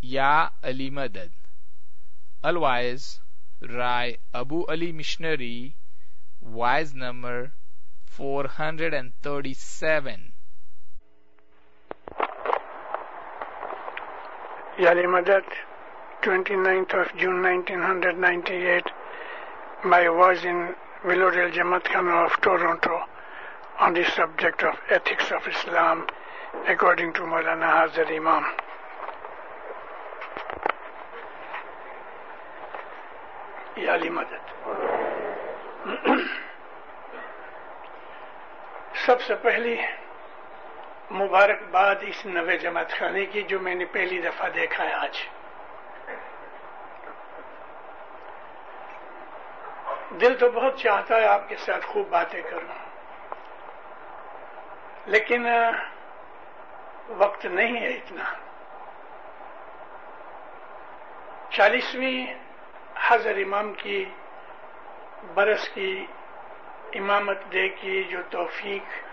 Ya Ali Madad. Otherwise, Rai Abu Ali Missionary, wise number 437. Yali Madad, 29th of June 1998. My was in Willowdale Jamaat of Toronto on the subject of ethics of Islam according to Maulana Hazar Imam. کی مدد سب سے پہلی مبارکباد اس نوے جماعت خانے کی جو میں نے پہلی دفعہ دیکھا ہے آج۔ دل تو بہت چاہتا ہے آپ کے ساتھ خوب باتیں کروں۔ لیکن وقت نہیں ہے اتنا۔ چالیسویں حضر امام کی، برس کی امامت دے کی جو توفیق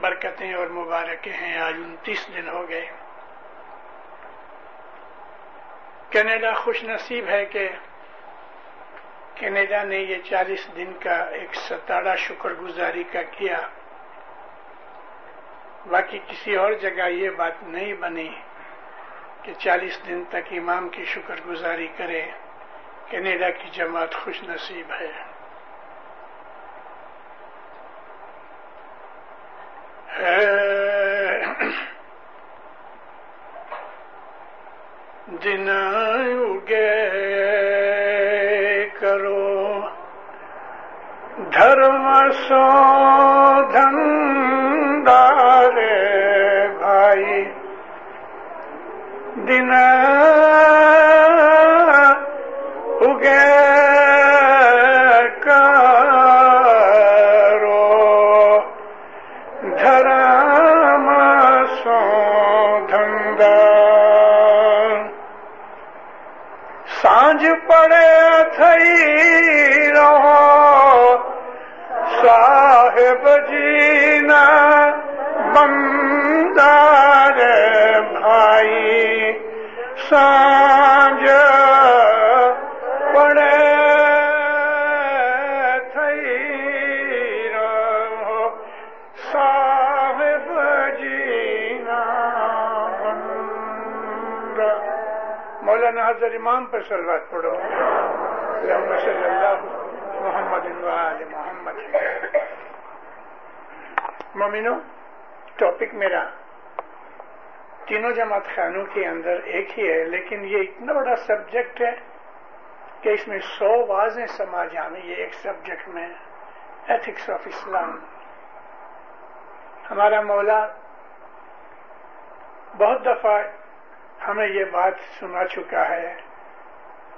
برکتیں اور مبارکیں ہیں، آج انتیس دن ہو گئے۔ کینیڈا خوش نصیب ہے کہ کینیڈا نے یہ چالیس دن کا ایک ستارہ شکر گزاری کا کیا۔ باقی کسی اور جگہ یہ بات نہیں بنی کہ چالیس دن تک امام کی شکر گزاری کرے۔ کینیڈا کی جماعت خوش نصیب ہے۔ دن اگے کرو۔ دھرم سو دھن دار بھائی۔ دن جماعت خانوں کے اندر ایک ہی ہے، لیکن یہ اتنا بڑا سبجیکٹ ہے کہ اس میں سو واضح سما جانے یہ ایک سبجیکٹ میں ایتھکس آف اسلام ہمارا مولا بہت دفعہ ہمیں یہ بات سنا چکا ہے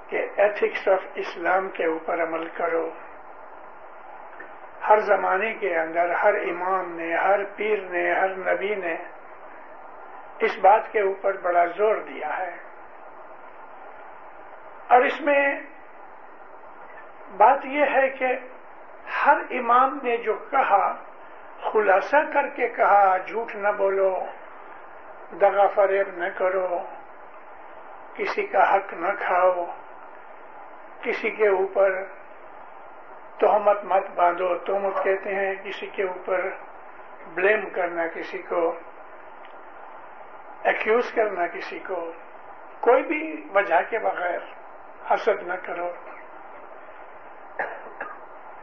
کہ ایتھکس آف اسلام کے اوپر عمل کرو۔ ہر زمانے کے اندر ہر امام نے، ہر پیر نے، ہر نبی نے اس بات کے اوپر بڑا زور دیا ہے۔ اور اس میں بات یہ ہے کہ ہر امام نے جو کہا، خلاصہ کر کے کہا، جھوٹ نہ بولو، دغا فریب نہ کرو، کسی کا حق نہ کھاؤ، کسی کے اوپر تہمت مت باندھو۔ تہمت کہتے ہیں کسی کے اوپر بلیم کرنا کسی کو۔ ایکیوز کرنا کسی کو، کوئی بھی وجہ کے بغیر حسد نہ کرو۔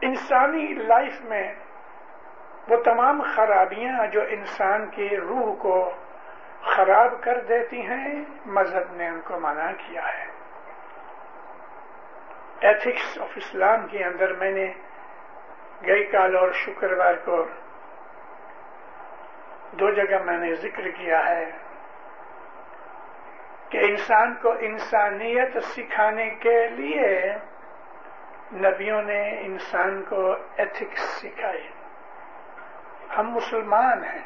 انسانی لائف میں وہ تمام خرابیاں جو انسان کی روح کو خراب کر دیتی ہیں، مذہب نے ان کو منع کیا ہے۔ ایتھکس آف اسلام کے اندر میں نے گئی کال اور شکروار کو، دو جگہ میں نے ذکر کیا ہے۔ کہ انسان کو انسانیت سکھانے کے لیے نبیوں نے انسان کو ایتھکس سکھائے ہم مسلمان ہیں۔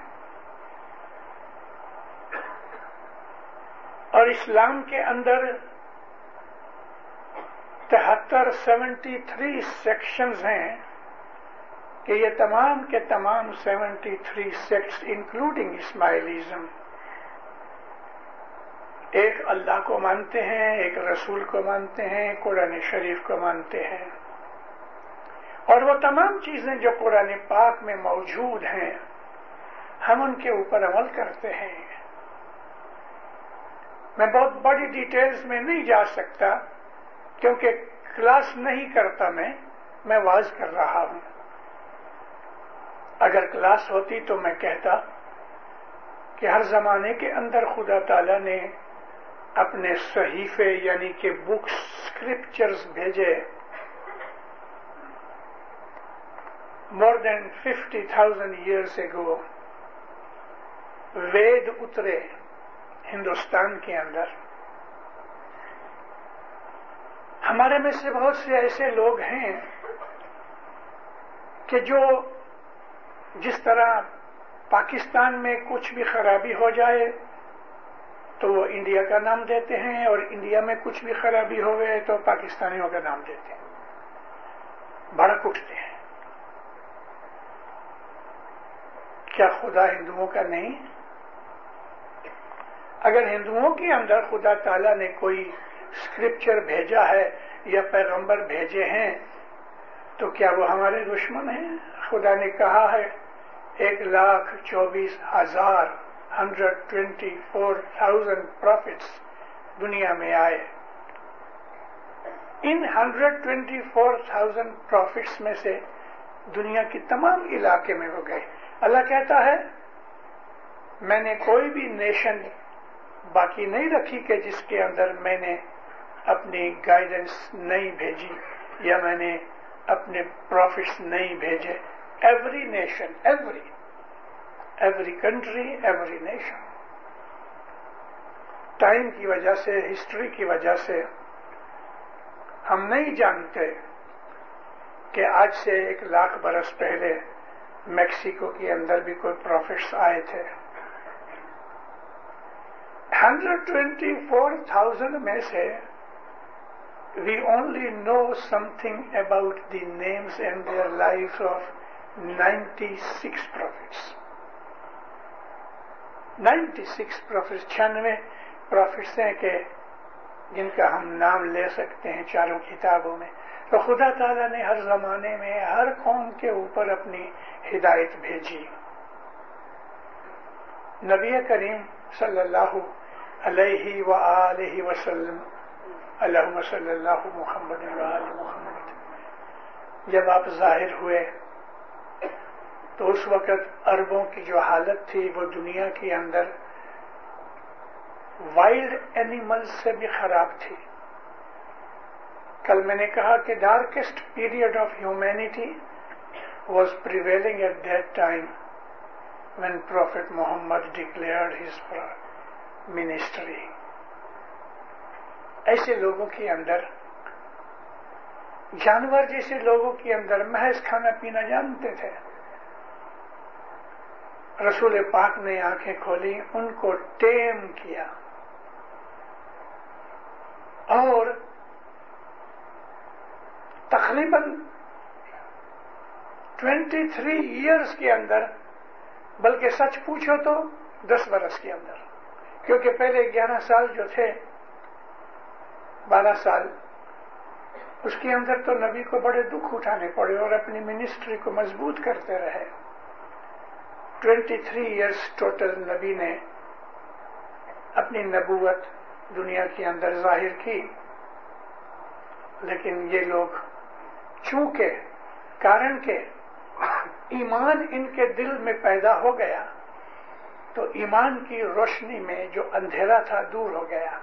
اور اسلام کے اندر تہتر سیونٹی تھری سیکشنز ہیں کہ یہ تمام کے تمام seventy three sects including Ismailism ایک اللہ کو مانتے ہیں، ایک رسول کو مانتے ہیں، قرآن شریف کو مانتے ہیں۔ اور وہ تمام چیزیں جو قرآن پاک میں موجود ہیں، ہم ان کے اوپر عمل کرتے ہیں۔ میں بہت بڑی ڈیٹیلز میں نہیں جا سکتا، کیونکہ کلاس نہیں کرتا میں میں واز کر رہا ہوں۔ اگر کلاس ہوتی تو میں کہتا کہ ہر زمانے کے اندر خدا تعالی نے اپنے صحیفے یعنی کہ بکس اسکرپچرز بھیجے۔ More than fifty thousand years ago Veda اترے ہندوستان کے اندر۔ ہمارے میں سے بہت سے ایسے لوگ ہیں کہ جو جس طرح پاکستان میں کچھ بھی خرابی ہو جائے تو وہ انڈیا کا نام دیتے ہیں اور انڈیا میں کچھ بھی خرابی ہو گئے تو پاکستانیوں کا نام دیتے ہیں۔ بڑک اٹھتے ہیں۔ کیا خدا ہندوؤں کا نہیں؟ اگر ہندوؤں کے اندر خدا تعالی نے کوئی اسکرپچر بھیجا ہے یا پیغمبر بھیجے ہیں، تو کیا وہ ہمارے دشمن ہیں؟ خدا نے کہا ہے، ایک لاکھ چوبیس ہزار hundred twenty four thousand prophets دنیا میں آئے۔ ان hundred twenty four thousand prophets میں سے دنیا کی تمام علاقے میں وہ گئے۔ اللہ کہتا ہے، میں نے کوئی بھی نیشن باقی نہیں رکھی کہ جس کے اندر میں نے اپنی گائیڈنس نہیں بھیجی یا میں نے اپنے پروفٹس نہیں بھیجے۔ Every nation every every country every nation time کی وجہ سے ہسٹری کی وجہ سے ہم نہیں جانتے کہ آج سے ایک لاکھ برس پہلے میکسیکو کے اندر بھی کوئی پروفٹس آئے تھے۔ ہنڈریڈ ٹوینٹی فور تھاؤزینڈ میں سے we only know something about the names and their life of ninety six prophets ninety six prophets چھیانوے پروفٹس ہیں کہ جن کا ہم نام لے سکتے ہیں چاروں کتابوں میں۔ تو خدا تعالیٰ نے ہر زمانے میں ہر قوم کے اوپر اپنی ہدایت بھیجی۔ نبی کریم صلی اللہ علیہ و وسلم اللہ صلی اللہ محمد محمد، جب آپ ظاہر ہوئے تو اس وقت عربوں کی جو حالت تھی وہ دنیا کے اندر وائلڈ اینیمل سے بھی خراب تھی۔ کل میں نے کہا کہ darkest period of humanity was prevailing at that time when prophet Muhammad declared his ministry ایسے لوگوں کے اندر، جانور جیسے لوگوں کے اندر محض کھانا پینا جانتے تھے۔ رسول پاک نے آنکھیں کھولی، ان کو ٹیم کیا۔ اور تقریباً ٹوینٹی تھری ایئرس کے اندر، بلکہ سچ پوچھو تو دس برس کے اندر، کیونکہ پہلے گیارہ سال جو تھے، بارہ سال، اس کے اندر تو نبی کو بڑے دکھ اٹھانے پڑے اور اپنی منسٹری کو مضبوط کرتے رہے۔ ٹوینٹی تھری ایئرس ٹوٹل نبی نے اپنی نبوت دنیا کے اندر ظاہر کی۔ لیکن یہ لوگ چونکہ کارن کے ایمان ان کے دل میں پیدا ہو گیا، تو ایمان کی روشنی میں جو اندھیرا تھا دور ہو گیا۔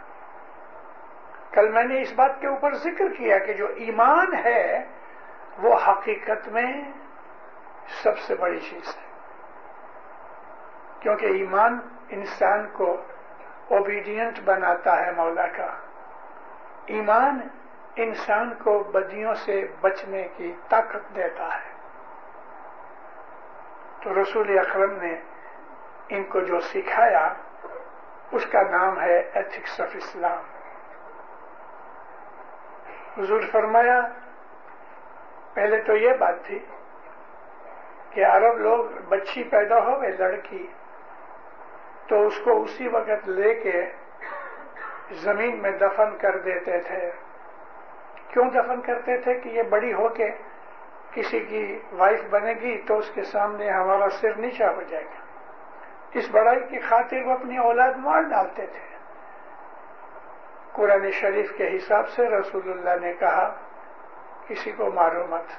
کل میں نے اس بات کے اوپر ذکر کیا کہ جو ایمان ہے، وہ حقیقت میں سب سے بڑی چیز ہے۔ کیونکہ ایمان انسان کو اوبیڈینٹ بناتا ہے مولا کا۔ ایمان انسان کو بدیوں سے بچنے کی طاقت دیتا ہے۔ تو رسول اکرم نے ان کو جو سکھایا، اس کا نام ہے ایتھکس آف اسلام حضور فرمایا، پہلے تو یہ بات تھی کہ عرب لوگ بچی پیدا ہو گئے، لڑکی۔ تو اس کو اسی وقت لے کے زمین میں دفن کر دیتے تھے۔ کیوں دفن کرتے تھے؟ کہ یہ بڑی ہو کے کسی کی وائف بنے گی تو اس کے سامنے ہمارا سر نیچا ہو جائے گا۔ اس بڑائی کی خاطر وہ اپنی اولاد مار ڈالتے تھے۔ قرآن شریف کے حساب سے رسول اللہ نے کہا، کسی کو مارو مت،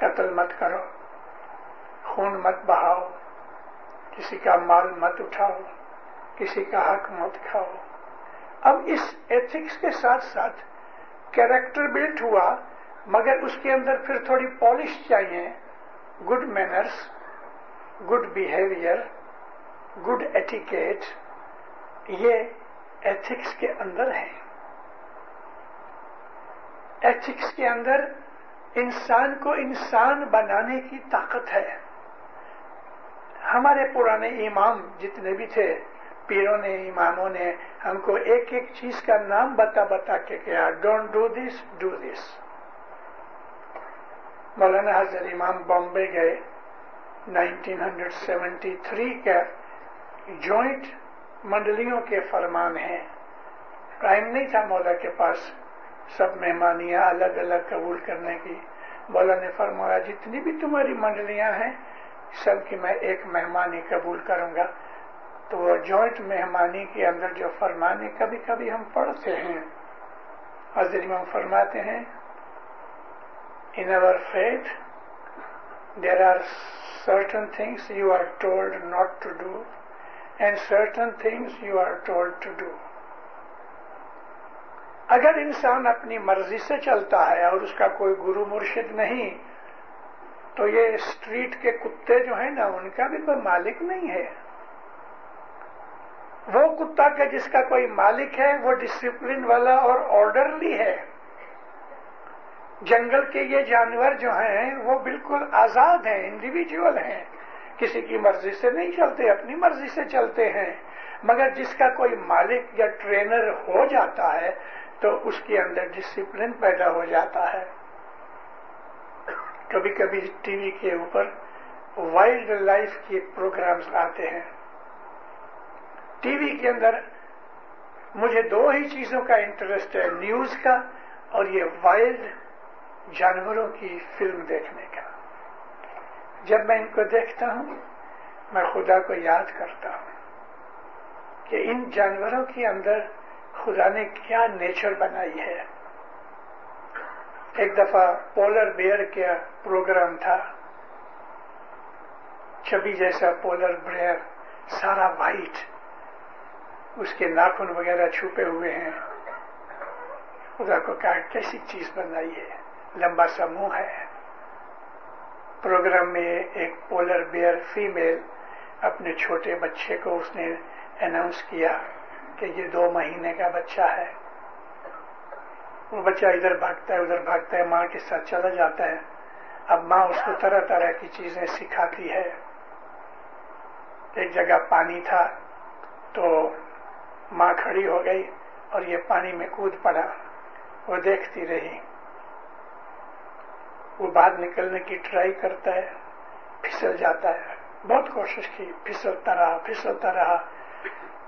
قتل مت کرو، خون مت بہاؤ۔ کسی کا مال مت اٹھاؤ، کسی کا حق مت کھاؤ۔ اب اس ایتھکس کے ساتھ ساتھ کیریکٹر بلٹ ہوا، مگر اس کے اندر پھر تھوڑی پالش چاہیے۔ Good manners good behaviour good etiquette یہ ایتھکس کے اندر ہے ایتھکس کے اندر انسان کو انسان بنانے کی طاقت ہے۔ ہمارے پرانے امام جتنے بھی تھے، پیروں نے اماموں نے، ہم کو ایک ایک چیز کا نام بتا بتا کے کیا don't do this do this مولانا حضر امام بامبے گئے 1973 کا جوائنٹ منڈلیوں کے فرمان ہیں۔ ٹائم نہیں تھا مولا کے پاس سب مہمانیاں الگ الگ قبول کرنے کی۔ مولا نے فرمایا، جتنی بھی تمہاری منڈلیاں ہیں سب کی میں ایک مہمانی قبول کروں گا۔ تو وہ جوائنٹ مہمانی کے اندر جو فرمانے کبھی کبھی ہم پڑھتے ہیں، حضرت امام فرماتے ہیں in our faith there are certain things you are told not to do and certain things you are told to do اگر انسان اپنی مرضی سے چلتا ہے اور اس کا کوئی گرو مرشد نہیں تو یہ اسٹریٹ کے کتے جو ہیں نا، ان کا بھی کوئی مالک نہیں ہے۔ وہ کتا کا جس کا کوئی مالک ہے، وہ ڈسپلن والا اور آرڈرلی ہے۔ جنگل کے یہ جانور جو ہیں، وہ بالکل آزاد ہیں انڈیویجل ہیں۔ کسی کی مرضی سے نہیں چلتے، اپنی مرضی سے چلتے ہیں۔ مگر جس کا کوئی مالک یا ٹرینر ہو جاتا ہے، تو اس کے اندر ڈسپلن پیدا ہو جاتا ہے۔ کبھی کبھی ٹی وی کے اوپر وائلڈ لائف کے پروگرامز آتے ہیں۔ ٹی وی کے اندر مجھے دو ہی چیزوں کا انٹرسٹ ہے، نیوز کا اور یہ وائلڈ جانوروں کی فلم دیکھنے کا۔ جب میں ان کو دیکھتا ہوں، میں خدا کو یاد کرتا ہوں کہ ان جانوروں کے اندر خدا نے کیا نیچر بنائی ہے۔ ایک دفعہ پولر بیئر کا پروگرام تھا۔ چبی جیسا پولر بیئر، سارا وائٹ اس کے ناخن وغیرہ چھپے ہوئے ہیں۔ خدا کو کہا، کیسی چیز بنائی ہے؟ لمبا سا منہ ہے۔ پروگرام میں ایک پولر بیئر فیمیل اپنے چھوٹے بچے کو اس نے اناؤنس کیا کہ یہ دو مہینے کا بچہ ہے۔ وہ بچہ ادھر بھاگتا ہے، ادھر بھاگتا ہے، ماں کے ساتھ چلا جاتا ہے۔ اب ماں اس کو طرح طرح کی چیزیں سکھاتی ہے۔ ایک جگہ پانی تھا تو ماں کھڑی ہو گئی اور یہ پانی میں کود پڑا۔ وہ دیکھتی رہی۔ وہ باہر نکلنے کی ٹرائی کرتا ہے، پھسل جاتا ہے۔ بہت کوشش کی، پھسلتا رہا پھسلتا رہا۔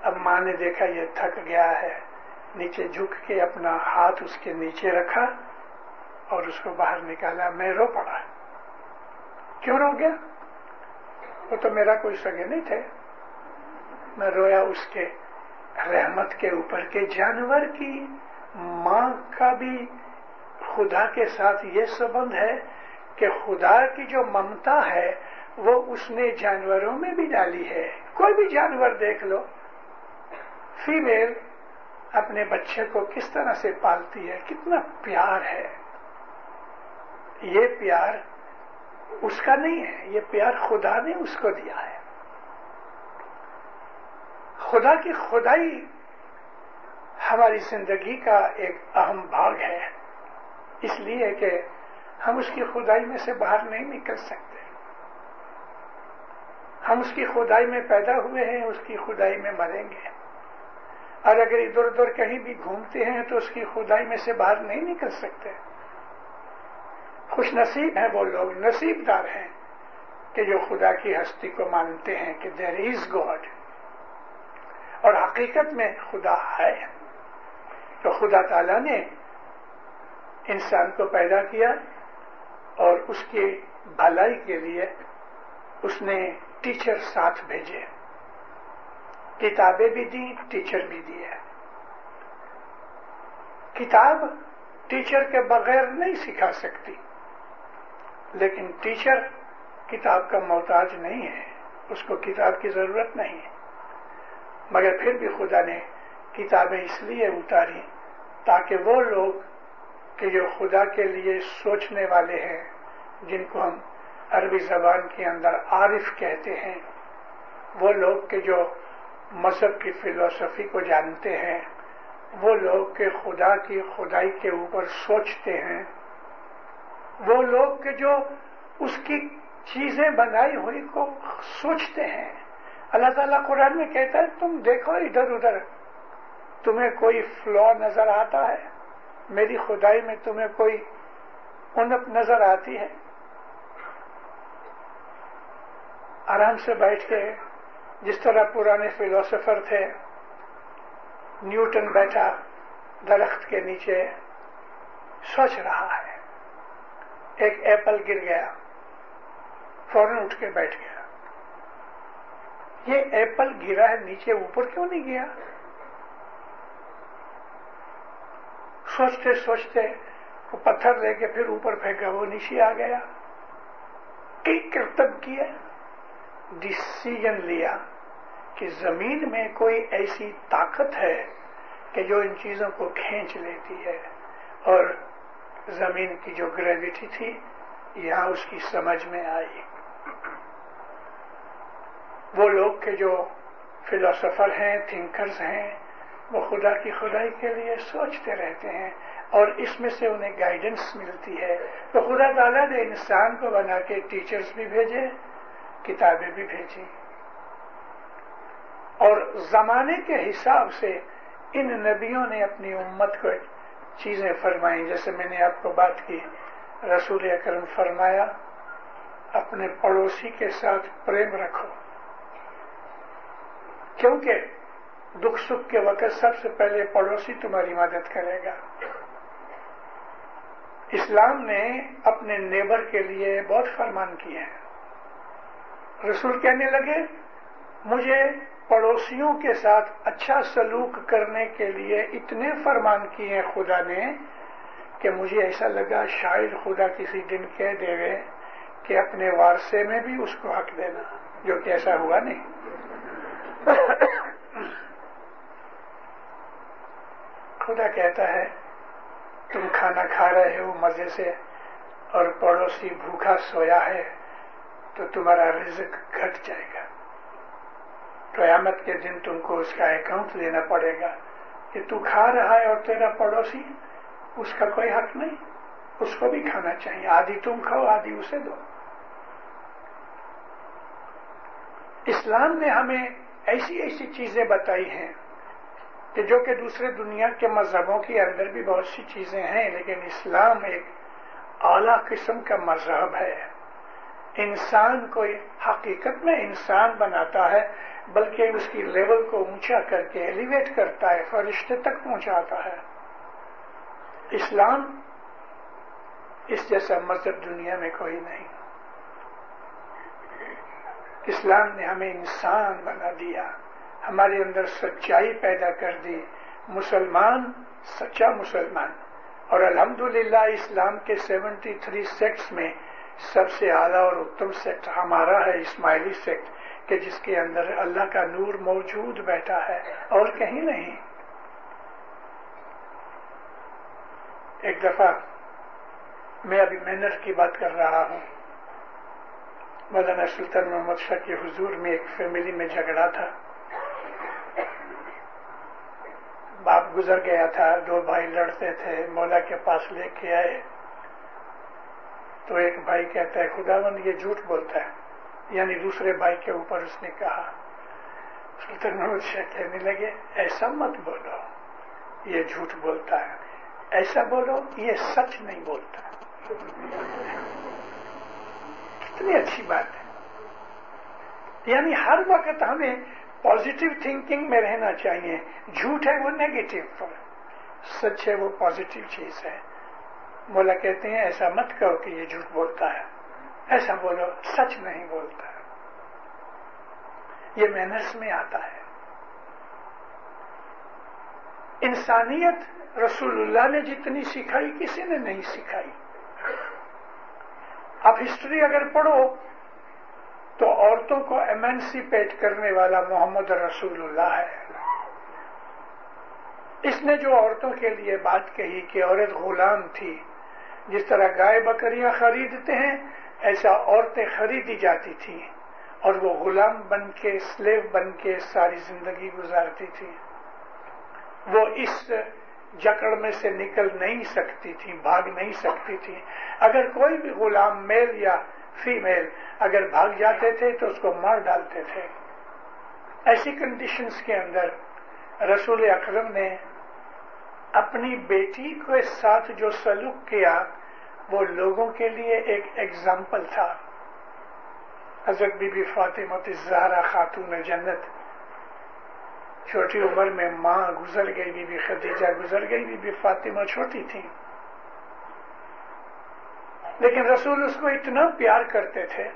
اب ماں نے دیکھا یہ تھک گیا ہے۔ نیچے جھک کے اپنا ہاتھ اس کے نیچے رکھا اور اس کو باہر نکالا۔ میں رو پڑا۔ کیوں رو گیا؟ وہ تو میرا کوئی سگے نہیں تھے۔ میں رویا اس کے رحمت کے اوپر کے جانور کی ماں کا بھی خدا کے ساتھ یہ سبند ہے کہ خدا کی جو ممتا ہے، وہ اس نے جانوروں میں بھی ڈالی ہے۔ کوئی بھی جانور دیکھ لو۔ فیمیل اپنے بچے کو کس طرح سے پالتی ہے؟ کتنا پیار ہے۔ یہ پیار اس کا نہیں ہے، یہ پیار خدا نے اس کو دیا ہے۔ خدا کی خدائی ہماری زندگی کا ایک اہم بھاگ ہے۔ اس لیے کہ ہم اس کی خدائی میں سے باہر نہیں نکل سکتے۔ ہم اس کی خدائی میں پیدا ہوئے ہیں، اس کی خدائی میں مریں گے۔ اور اگر ادھر ادھر کہیں بھی گھومتے ہیں تو اس کی خدائی میں سے باہر نہیں نکل سکتے۔ خوش نصیب ہیں وہ لوگ، نصیب دار ہیں کہ جو خدا کی ہستی کو مانتے ہیں کہ دیر از گاڈ اور حقیقت میں خدا ہے۔ تو خدا تعالی نے انسان کو پیدا کیا اور اس کی بھلائی کے لیے اس نے ٹیچر ساتھ بھیجے۔ کتابیں بھی دی ٹیچر بھی دیے کتاب ٹیچر کے بغیر نہیں سکھا سکتی۔ لیکن ٹیچر کتاب کا محتاج نہیں ہے، اس کو کتاب کی ضرورت نہیں ہے۔ مگر پھر بھی خدا نے کتابیں اس لیے اتاری تاکہ وہ لوگ کہ جو خدا کے لیے سوچنے والے ہیں، جن کو ہم عربی زبان کے اندر عارف کہتے ہیں، وہ لوگ کے جو مذہب کی فلسفی کو جانتے ہیں، وہ لوگ کے خدا کی خدائی کے اوپر سوچتے ہیں۔ وہ لوگ کے جو اس کی چیزیں بنائی ہوئی کو سوچتے ہیں۔ اللہ تعالیٰ قرآن میں کہتا ہے، تم دیکھو ادھر ادھر، تمہیں کوئی فلو نظر آتا ہے؟ میری خدائی میں تمہیں کوئی انپ نظر آتی ہے؟ آرام سے بیٹھ کے جس طرح پرانے فلوسفر تھے، نیوٹن بیٹھا درخت کے نیچے، سوچ رہا ہے۔ ایک ایپل گر گیا، فوراً اٹھ کے بیٹھ گیا۔ یہ ایپل گرا ہے، نیچے اوپر کیوں نہیں گیا؟ سوچتے سوچتے وہ پتھر لے کے پھر اوپر پھینکا، وہ نیچے آ گیا۔ کئی کرتب کیے۔ ڈسیزن لیا کہ زمین میں کوئی ایسی طاقت ہے کہ جو ان چیزوں کو کھینچ لیتی ہے اور زمین کی جو گریوٹی تھی، یہاں اس کی سمجھ میں آئی۔ وہ لوگ کے جو فلاسفر ہیں تھنکرز ہیں، وہ خدا کی خدائی کے لیے سوچتے رہتے ہیں اور اس میں سے انہیں گائیڈنس ملتی ہے۔ تو خدا تعالیٰ نے انسان کو بنا کے ٹیچرز بھی بھیجے۔ کتابیں بھی بھیجی۔ اور زمانے کے حساب سے ان نبیوں نے اپنی امت کو چیزیں فرمائی جیسے میں نے آپ کو بات کی، رسول اکرم فرمایا، اپنے پڑوسی کے ساتھ پریم رکھو۔ کیونکہ دکھ سکھ کے وقت سب سے پہلے پڑوسی تمہاری مدد کرے گا۔ اسلام نے اپنے نیبر کے لیے بہت فرمان کیے ہیں۔ رسول کہنے لگے، مجھے پڑوسیوں کے ساتھ اچھا سلوک کرنے کے لیے اتنے فرمان کیے ہیں خدا نے کہ مجھے ایسا لگا شاید خدا کسی دن کہہ دے گے کہ اپنے وارثے میں بھی اس کو حق دینا، جو کہ ایسا ہوا نہیں۔ خدا کہتا ہے، تم کھانا کھا رہے ہو مزے سے اور پڑوسی بھوکا سویا ہے۔ تو تمہارا رزق گھٹ جائے گا۔ قیامت کے دن تم کو اس کا اکاؤنٹ لینا پڑے گا کہ تو کھا رہا ہے اور تیرا پڑوسی، اس کا کوئی حق نہیں۔ اس کو بھی کھانا چاہیے۔ آدھی تم کھاؤ، آدھی اسے دو۔ اسلام نے ہمیں ایسی ایسی چیزیں بتائی ہیں کہ جو کہ دوسرے دنیا کے مذہبوں کے اندر بھی بہت سی چیزیں ہیں، لیکن اسلام ایک اعلی قسم کا مذہب ہے۔ انسان کو حقیقت میں انسان بناتا ہے، بلکہ اس کی لیول کو اونچا کر کے ایلیویٹ کرتا ہے، فرشتے تک پہنچاتا ہے۔ اسلام اس جیسا مذہب دنیا میں کوئی نہیں۔ اسلام نے ہمیں انسان بنا دیا۔ ہمارے اندر سچائی پیدا کر دی۔ مسلمان، سچا مسلمان۔ اور الحمدللہ اسلام کے سیونٹی تھری سیکٹس میں سب سے اعلیٰ اور اتم سیکٹ ہمارا ہے، اسماعیلی سیکٹ، کہ جس کے اندر اللہ کا نور موجود بیٹھا ہے اور کہیں نہیں۔ ایک دفعہ میں ابھی محنت کی بات کر رہا ہوں۔ مولانا سلطان محمد شاہ کے حضور میں ایک فیملی میں جھگڑا تھا۔ باپ گزر گیا تھا، دو بھائی لڑتے تھے، مولا کے پاس لے کے آئے۔ تو ایک بھائی کہتا ہے خدا یہ جھوٹ بولتا ہے. یعنی دوسرے بھائی کے اوپر اس نے کہا۔ سلطان شاہ کہنے لگے، ایسا مت بولو، یہ جھوٹ بولتا ہے۔ ایسا بولو، یہ سچ نہیں بولتا۔ کتنی اچھی بات ہے۔ یعنی ہر وقت ہمیں پوزیٹو تھنکنگ میں رہنا چاہیے۔ جھوٹ ہے وہ نیگیٹو سچ ہے وہ پوزیٹو چیز ہے۔ بولا کہتے ہیں، ایسا مت کہو کہ یہ جھوٹ بولتا ہے۔ ایسا بولو، سچ نہیں بولتا۔ ہے یہ مینرس میں آتا ہے۔ انسانیت رسول اللہ نے جتنی سکھائی، کسی نے نہیں سکھائی۔ آپ ہسٹری اگر پڑھو، تو عورتوں کو ایمینسیپیٹ کرنے والا محمد رسول اللہ ہے۔ اس نے جو عورتوں کے لیے بات کہی کہ عورت غلام تھی جس طرح گائے بکریاں خریدتے ہیں، ایسا عورتیں خریدی جاتی تھیں اور وہ غلام بن کے سلیو بن کے ساری زندگی گزارتی تھی۔ وہ اس جکڑ میں سے نکل نہیں سکتی تھی بھاگ نہیں سکتی تھی اگر کوئی بھی غلام میل یا فیمیل اگر بھاگ جاتے تھے تو اس کو مار ڈالتے تھے۔ ایسی کنڈیشنز کے اندر رسول اکرم نے اپنی بیٹی کے ساتھ جو سلوک کیا وہ لوگوں کے لیے ایک ایگزامپل تھا۔ حضرت بی بی فاطمت زہرا خاتون جنت۔ چھوٹی عمر میں ماں گزر گئی، بی بی خدیجہ گزر گئی، بی بی فاطمہ چھوٹی تھی۔ لیکن رسول اس کو اتنا پیار کرتے تھے۔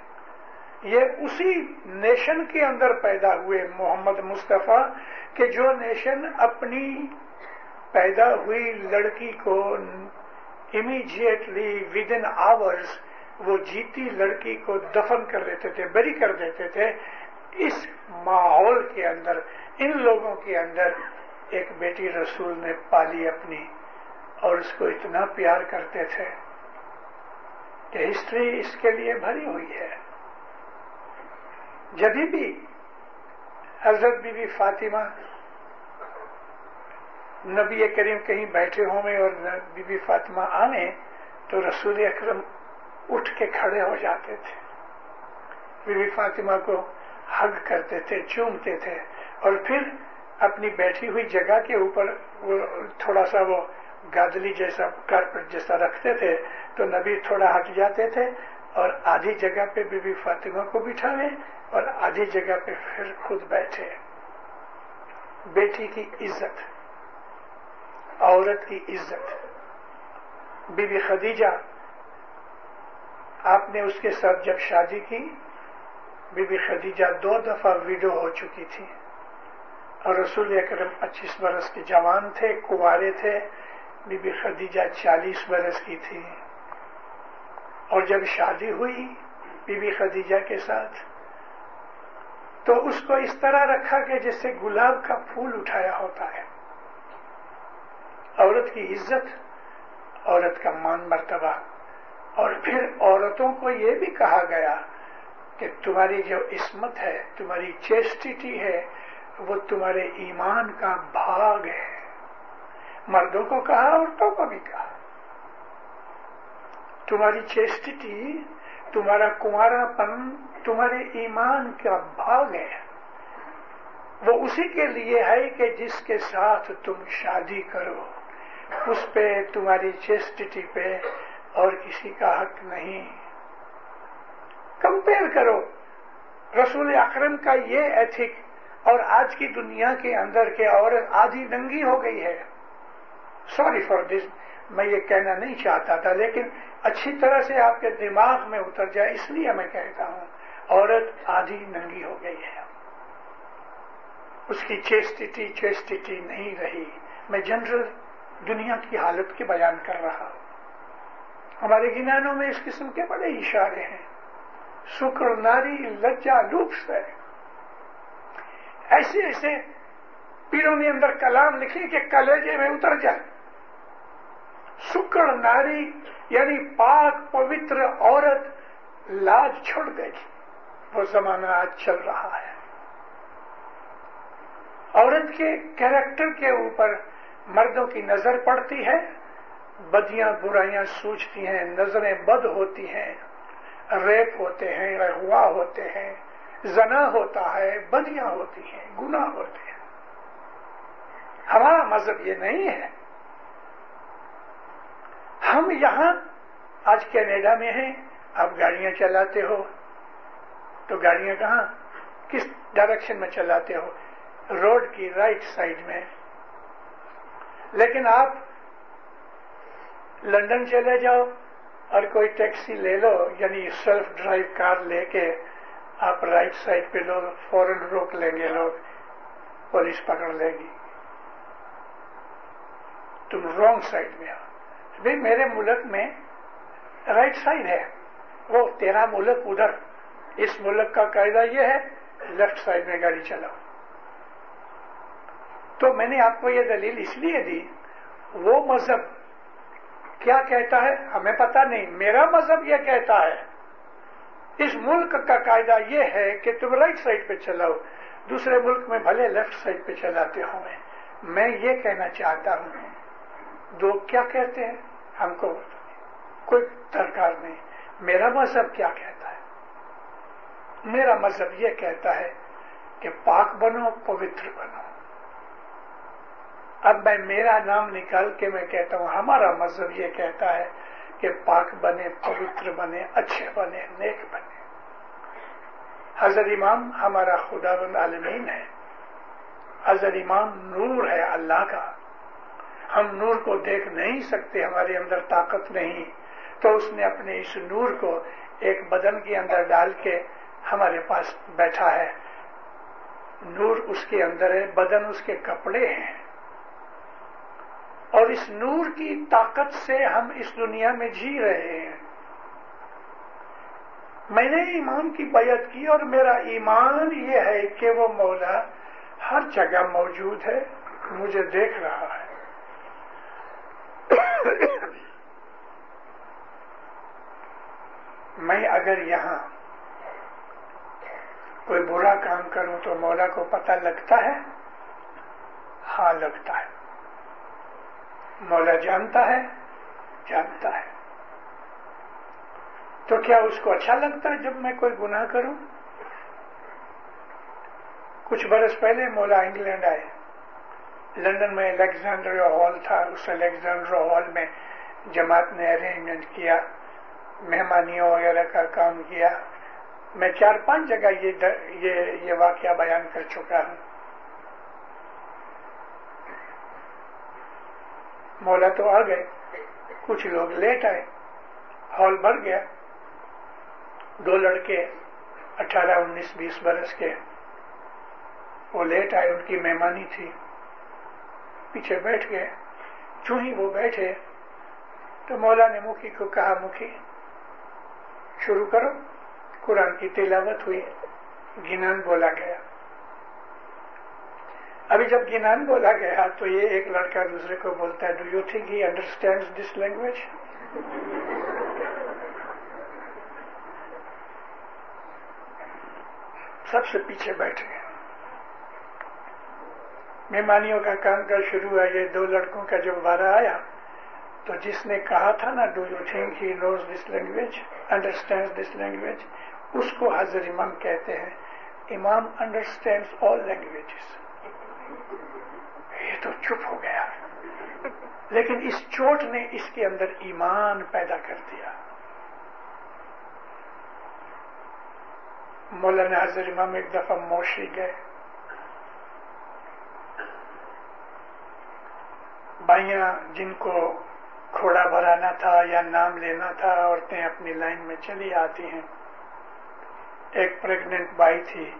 یہ اسی نیشن کے اندر پیدا ہوئے محمد مصطفیٰ کہ جو نیشن اپنی پیدا ہوئی لڑکی کو امیڈیٹلی ود ان آورس وہ جیتی لڑکی کو دفن کر دیتے تھے، بری کر دیتے تھے۔ اس ماحول کے اندر، ان لوگوں کے اندر ایک بیٹی رسول نے پالی اپنی اور اس کو اتنا پیار کرتے تھے کہ ہسٹری اس کے لیے بھری ہوئی ہے۔ جبھی بھی حضرت بی بی فاطمہ نبی کریم کہیں بیٹھے ہوں گے اور بی بی فاطمہ آنے تو رسول اکرم اٹھ کے کھڑے ہو جاتے تھے۔ بی بی فاطمہ کو حگ کرتے تھے، چومتے تھے اور پھر اپنی بیٹھی ہوئی جگہ کے اوپر وہ تھوڑا سا وہ گادلی جیسا کارپیٹ جیسا رکھتے تھے تو نبی تھوڑا ہٹ جاتے تھے اور آدھی جگہ پہ بی بی فاطمہ کو بٹھا لیں اور آدھی جگہ پہ پھر خود بیٹھے۔ بیٹی کی عزت۔ عورت کی عزت۔ بی بی خدیجہ، آپ نے اس کے ساتھ جب شادی کی بی بی خدیجہ دو دفعہ ویڈو ہو چکی تھی۔ اور رسول اکرم پچیس برس کے جوان تھے، کنوارے تھے بی بی خدیجہ چالیس برس کی تھی۔ اور جب شادی ہوئی بی بی خدیجہ کے ساتھ، تو اس کو اس طرح رکھا کہ جیسے گلاب کا پھول اٹھایا ہوتا ہے۔ عورت کی عزت، عورت کا مان مرتبہ۔ اور پھر عورتوں کو یہ بھی کہا گیا کہ تمہاری جو عصمت ہے، تمہاری چیسٹیٹی ہے، وہ تمہارے ایمان کا بھاگ ہے۔ مردوں کو کہا، عورتوں کو بھی کہا۔ تمہاری چیسٹیٹی، تمہارا کمارا پن تمہارے ایمان کا بھاگ ہے۔ وہ اسی کے لیے ہے کہ جس کے ساتھ تم شادی کرو۔ اس پہ تمہاری چیسٹی پہ اور کسی کا حق نہیں۔ کمپیئر کرو۔ رسول اکرم کا یہ ایتھک اور آج کی دنیا کے اندر کے عورت آدھی ننگی ہو گئی ہے۔ سوری فار دس میں یہ کہنا نہیں چاہتا تھا، لیکن اچھی طرح سے آپ کے دماغ میں اتر جائے، اس لیے میں کہتا ہوں، عورت آدھی ننگی ہو گئی ہے۔ اس کی چیسٹی چیسٹی نہیں رہی۔ میں جنرل دنیا کی حالت کے بیان کر رہا ہو ہمارے گنانوں میں اس قسم کے بڑے اشارے ہیں۔ شکر، ناری، لجا لوپس ہے۔ ایسے ایسے پیروں نے اندر کلام لکھے کہ کلیجے میں اتر جائے۔ شکر، ناری یعنی پاک، پوتر عورت لاج چھوڑ گئی۔ وہ زمانہ آج چل رہا ہے۔ عورت کے کیریکٹر کے اوپر مردوں کی نظر پڑتی ہے، بدیاں برائیاں سوچتی ہیں، نظریں بد ہوتی ہیں، ریپ ہوتے ہیں، رہوا ہوتے ہیں، زنا ہوتا ہے، بدیاں ہوتی ہیں، گناہ ہوتے ہیں۔ ہمارا مذہب یہ نہیں ہے۔ ہم یہاں آج کینیڈا میں ہیں، آپ گاڑیاں چلاتے ہو۔ تو گاڑیاں کہاں؟ کس ڈائریکشن میں چلاتے ہو؟ روڈ کی رائٹ سائڈ میں۔ لیکن آپ لندن چلے جاؤ اور کوئی ٹیکسی لے لو یعنی سیلف ڈرائیو کار لے کے آپ رائٹ سائڈ پہ لو، فوراً روک لیں گے لوگ، پولیس پکڑ لے گی۔ تم رانگ سائڈ میں ہو بھائی، میرے ملک میں رائٹ سائڈ ہے۔ وہ تیرا ملک ادھر، اس ملک کا قاعدہ یہ ہے، لیفٹ سائڈ میں گاڑی چلاؤ۔ تو میں نے آپ کو یہ دلیل اس لیے دی، وہ مذہب کیا کہتا ہے؟ ہمیں پتا نہیں، میرا مذہب یہ کہتا ہے، اس ملک کا قاعدہ یہ ہے کہ تم رائٹ سائڈ پہ چلاؤ، دوسرے ملک میں بھلے لیفٹ سائڈ پہ چلاتے ہوں میں یہ کہنا چاہتا ہوں دو کیا کہتے ہیں؟ ہم کو کوئی درکار نہیں۔ میرا مذہب کیا کہتا ہے؟ میرا مذہب یہ کہتا ہے کہ پاک بنو، پوتر بنو۔ اب میں میرا نام نکال کے میں کہتا ہوں، ہمارا مذہب یہ کہتا ہے کہ پاک بنے، پوتر بنے، اچھے بنے، نیک بنے۔ حضرت امام ہمارا خدا بند عالمین ہے۔ حضرت امام نور ہے اللہ کا۔ ہم نور کو دیکھ نہیں سکتے، ہمارے اندر طاقت نہیں۔ تو اس نے اپنے اس نور کو ایک بدن کے اندر ڈال کے ہمارے پاس بیٹھا ہے۔ نور اس کے اندر ہے، بدن اس کے کپڑے ہیں۔ اور اس نور کی طاقت سے ہم اس دنیا میں جی رہے ہیں۔ میں نے ایمان کی بیعت کی اور میرا ایمان یہ ہے کہ وہ مولا ہر جگہ موجود ہے، مجھے دیکھ رہا ہے۔ میں اگر یہاں کوئی برا کام کروں تو مولا کو پتہ لگتا ہے ہاں لگتا ہے۔ مولا جانتا ہے جانتا ہے۔ تو کیا اس کو اچھا لگتا ہے جب میں کوئی گناہ کروں؟ کچھ برس پہلے مولا انگلینڈ آئے۔ لندن میں الیگزینڈر ہال تھا۔ اس الیگزینڈر ہال میں جماعت نے ارینجمنٹ کیا، مہمانیوں وغیرہ کا کام کیا۔ میں چار پانچ جگہ یہ واقعہ بیان کر چکا ہوں۔ مولا تو آ گئے۔ کچھ لوگ لیٹ آئے۔ ہال بھر گیا۔ دو لڑکے اٹھارہ، انیس، بیس برس کے۔ وہ لیٹ آئے، ان کی مہمانی تھی۔ پیچھے بیٹھ گئے۔ چوں ہی وہ بیٹھے تو مولا نے مکھی کو کہا، مکھی، شروع کرو۔ قرآن کی تلاوت ہوئی۔ گنان بولا گیا۔ ابھی جب گنان بولا گیا تو یہ ایک لڑکا دوسرے کو بولتا ہے do you think he understand this language سب سے پیچھے بیٹھ گئے۔ مہمانیوں کا کام کر شروع ہوا، یہ دو لڑکوں کا جب بارہ آیا تو جس نے کہا تھا نا do you think he knows this language understand this language اس کو حضر امام کہتے ہیں امام انڈرسٹینڈ آل لینگویجز یہ تو چپ ہو گیا۔ لیکن اس چوٹ نے اس کے اندر ایمان پیدا کر دیا۔ مولانا حضر امام ایک دفعہ موشی گئے۔ بائیاں جن کو کھوڑا بھرانا تھا یا نام لینا تھا، عورتیں اپنی لائن میں چلی آتی ہیں۔ ایک پریگنٹ بائی تھی۔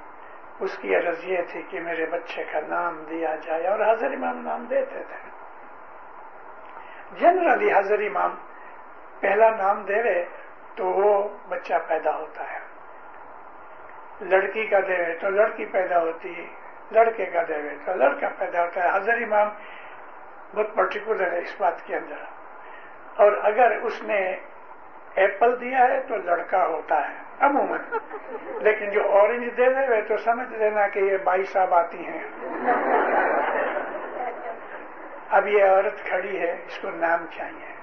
اس کی عرض یہ تھی کہ میرے بچے کا نام دیا جائے اور حضر امام نام دیتے تھے۔ جنرلی حضر امام پہلا نام دے تو وہ بچہ پیدا ہوتا ہے۔ لڑکی کا دے تو لڑکی پیدا ہوتی ہے۔ لڑکے کا دے تو لڑکا پیدا ہوتا ہے۔ حضر امام بہت پرٹیکولر ہے اس بات کے اندر۔ اور اگر اس نے ایپل دیا ہے تو لڑکا ہوتا ہے، عموماً۔ لیکن جو اورنج دے دے تو سمجھ لینا کہ یہ بائی صاحب آتی ہیں۔ اب یہ عورت کھڑی ہے، اس کو نام چاہیے۔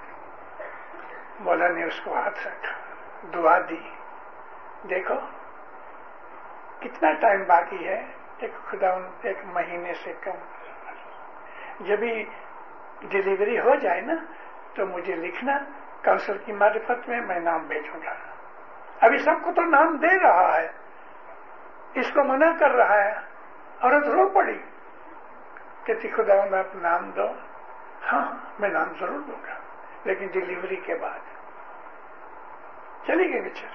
مولا نے اس کو ہاتھ رکھا، دعا دی۔ دیکھو، کتنا ٹائم باقی ہے؟ ایک خدا ایک مہینے سے کم۔ جب ڈلیوری ہو جائے نا، تو مجھے لکھنا۔ کونسل کی معرفت میں میں نام بھیجوں گا۔ ابھی سب کو تو نام دے رہا ہے۔ اس کو منع کر رہا ہے۔ عورت رو پڑی۔ کہتی خدا میں اپنا نام دو ہاں میں نام ضرور دوں گا۔ لیکن ڈلیوری کے بعد۔ چلی گئی بچر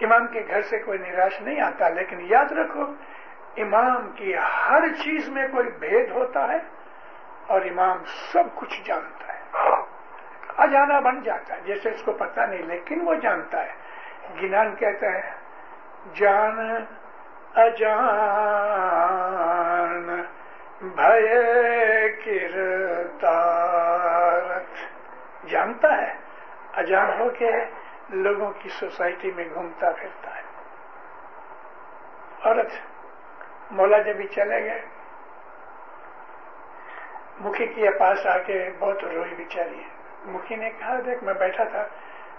امام کے گھر سے کوئی نراش نہیں آتا، لیکن یاد رکھو، امام کی ہر چیز میں کوئی بھید ہوتا ہے اور امام سب کچھ جانتا ہے۔ اجانا بن جاتا ہے، جیسے اس کو پتا نہیں، لیکن وہ جانتا ہے۔ گنان کہتا ہے، جان اجان، بھے کرتارت جانتا ہے، اجان ہو کے لوگوں کی سوسائٹی میں گھومتا پھرتا ہے۔ عورت، مولا جب بھی چلے گئے۔ مکھی کے پاس آ کے بہت روئی بچاری ہے۔ مکھی نے کہا، دیکھ، میں بیٹھا تھا.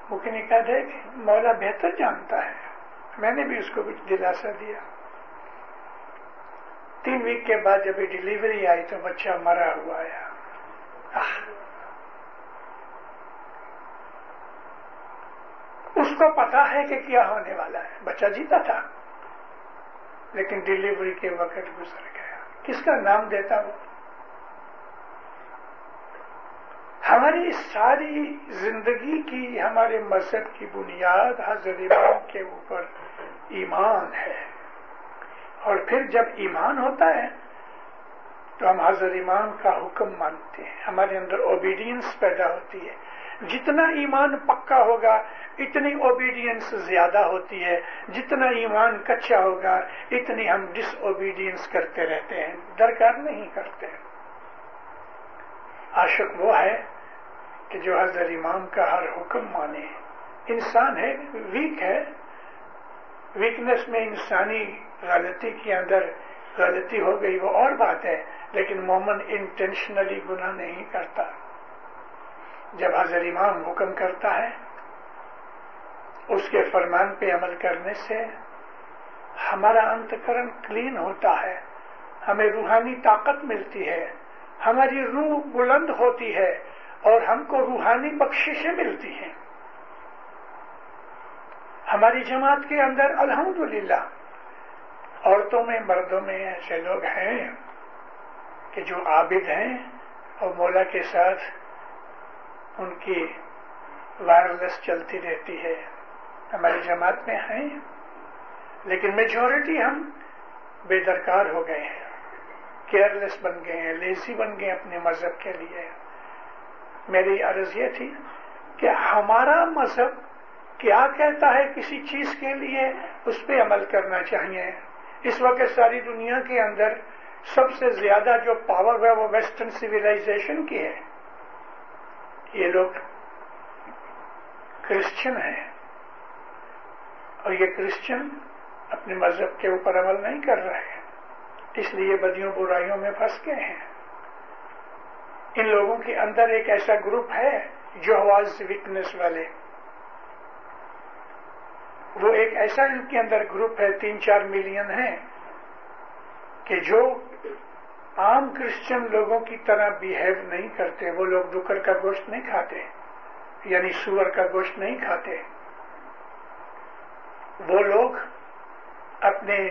مکھی نے کہا، دیکھ، مولا بہتر جانتا ہے۔ میں نے بھی اس کو کچھ دلاسا دیا۔ تین ویک کے بعد جب ڈلیوری آئی تو بچہ مرا ہوا آیا۔ اس کو پتا ہے کہ کیا ہونے والا ہے۔ بچہ جیتا تھا۔ لیکن ڈلیوری کے وقت گزر گیا۔ کس کا نام دیتا وہ ہماری ساری زندگی کی ہمارے مذہب کی بنیاد حضرت امام کے اوپر ایمان ہے۔ اور پھر جب ایمان ہوتا ہے، تو ہم حضرت امام کا حکم مانتے ہیں۔ ہمارے اندر اوبیڈینس پیدا ہوتی ہے۔ جتنا ایمان پکا ہوگا، اتنی اوبیڈینس زیادہ ہوتی ہے۔ جتنا ایمان کچا ہوگا، اتنی ہم ڈس اوبیڈینس کرتے رہتے ہیں۔ درکار نہیں کرتے۔ عاشق وہ ہے کہ جو حضرت امام کا ہر حکم مانے۔ انسان ہے ویک ہے۔ ویکنس میں انسانی غلطی کے اندر غلطی ہو گئی، وہ اور بات ہے، لیکن مومن انٹینشنلی گناہ نہیں کرتا۔ جب حضر امام حکم کرتا ہے، اس کے فرمان پہ عمل کرنے سے ہمارا انتکرن کلین ہوتا ہے، ہمیں روحانی طاقت ملتی ہے، ہماری روح بلند ہوتی ہے۔ اور ہم کو روحانی بخششیں ملتی ہیں۔ ہماری جماعت کے اندر الحمدللہ عورتوں میں، مردوں میں ایسے لوگ ہیں کہ جو عابد ہیں اور مولا کے ساتھ ان کی وائرلیس چلتی رہتی ہے۔ ہماری جماعت میں ہیں، لیکن میجورٹی ہم بے درکار ہو گئے ہیں۔ کیئرلیس بن گئے ہیں لیزی بن گئے اپنے مذہب کے لیے۔ میری عرض یہ تھی کہ ہمارا مذہب کیا کہتا ہے کسی چیز کے لیے اس پہ عمل کرنا چاہیے؟ اس وقت ساری دنیا کے اندر سب سے زیادہ جو پاور ہے وہ ویسٹرن سویلائزیشن کی ہے۔ یہ لوگ کرسچن ہیں۔ اور یہ کرسچن اپنے مذہب کے اوپر عمل نہیں کر رہے۔ اس لیے بدیوں برائیوں میں پھنس گئے ہیں۔ ان لوگوں کے اندر ایک ایسا گروپ ہے جو آواز ویکنس والے۔ وہ ایک ایسا ان کے اندر گروپ ہے، تین چار ملین ہیں، کہ جو عام کرسچن لوگوں کی طرح بیہیو نہیں کرتے۔ وہ لوگ ڈکر کا گوشت نہیں کھاتے یعنی سور کا گوشت نہیں کھاتے۔ وہ لوگ اپنے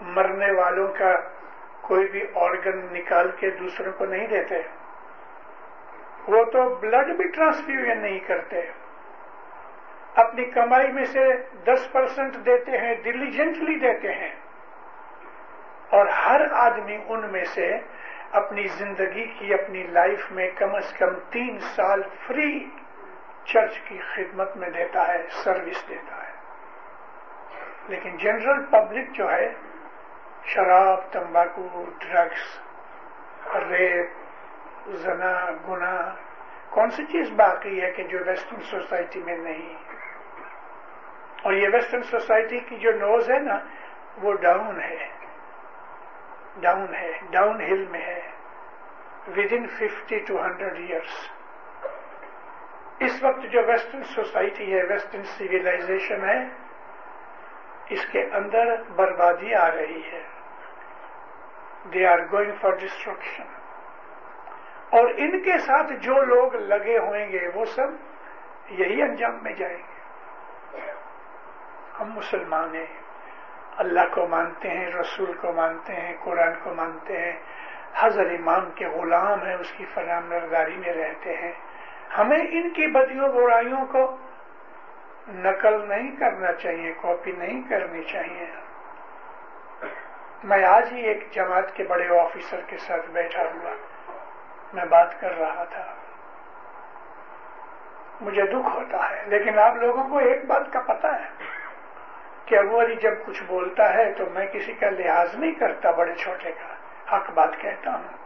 مرنے والوں کا کوئی بھی آرگن نکال کے دوسروں کو نہیں دیتے۔ وہ تو بلڈ بھی ٹرانسفیوژن نہیں کرتے. اپنی کمائی میں سے دس پرسنٹ دیتے ہیں ڈیلیجنٹلی دیتے ہیں. اور ہر آدمی ان میں سے اپنی زندگی کی اپنی لائف میں کم از کم تین سال فری چرچ کی خدمت میں دیتا ہے سروس دیتا ہے. لیکن جنرل پبلک جو ہے، شراب، تمباکو ڈرگس ریپ زنا گنا کون سی چیز باقی ہے کہ جو ویسٹرن سوسائٹی میں نہیں؟ اور یہ ویسٹرن سوسائٹی کی جو نوز ہے نا، وہ ڈاؤن ہے. ڈاؤن ہے. ڈاؤن ہل میں ہے. Within fifty to hundred years اس وقت جو ویسٹرن سوسائٹی ہے ویسٹرن سویلائزیشن ہے، اس کے اندر بربادی آ رہی ہے. They are going for destruction اور ان کے ساتھ جو لوگ لگے ہوئیں گے وہ سب یہی انجام میں جائیں گے۔ ہم مسلمان ہیں۔ اللہ کو مانتے ہیں، رسول کو مانتے ہیں، قرآن کو مانتے ہیں۔ حضر امام کے غلام ہیں، اس کی فرام برداری میں رہتے ہیں۔ ہمیں ان کی بدیوں برائیوں کو نقل نہیں کرنا چاہیے، کاپی نہیں کرنی چاہیے۔ میں آج ہی ایک جماعت کے بڑے آفیسر کے ساتھ بیٹھا ہوا۔ میں بات کر رہا تھا۔ مجھے دکھ ہوتا ہے، لیکن آپ لوگوں کو ایک بات کا پتا ہے کہ ابو علی جب کچھ بولتا ہے تو میں کسی کا لحاظ نہیں کرتا بڑے چھوٹے کا، حق بات کہتا ہوں۔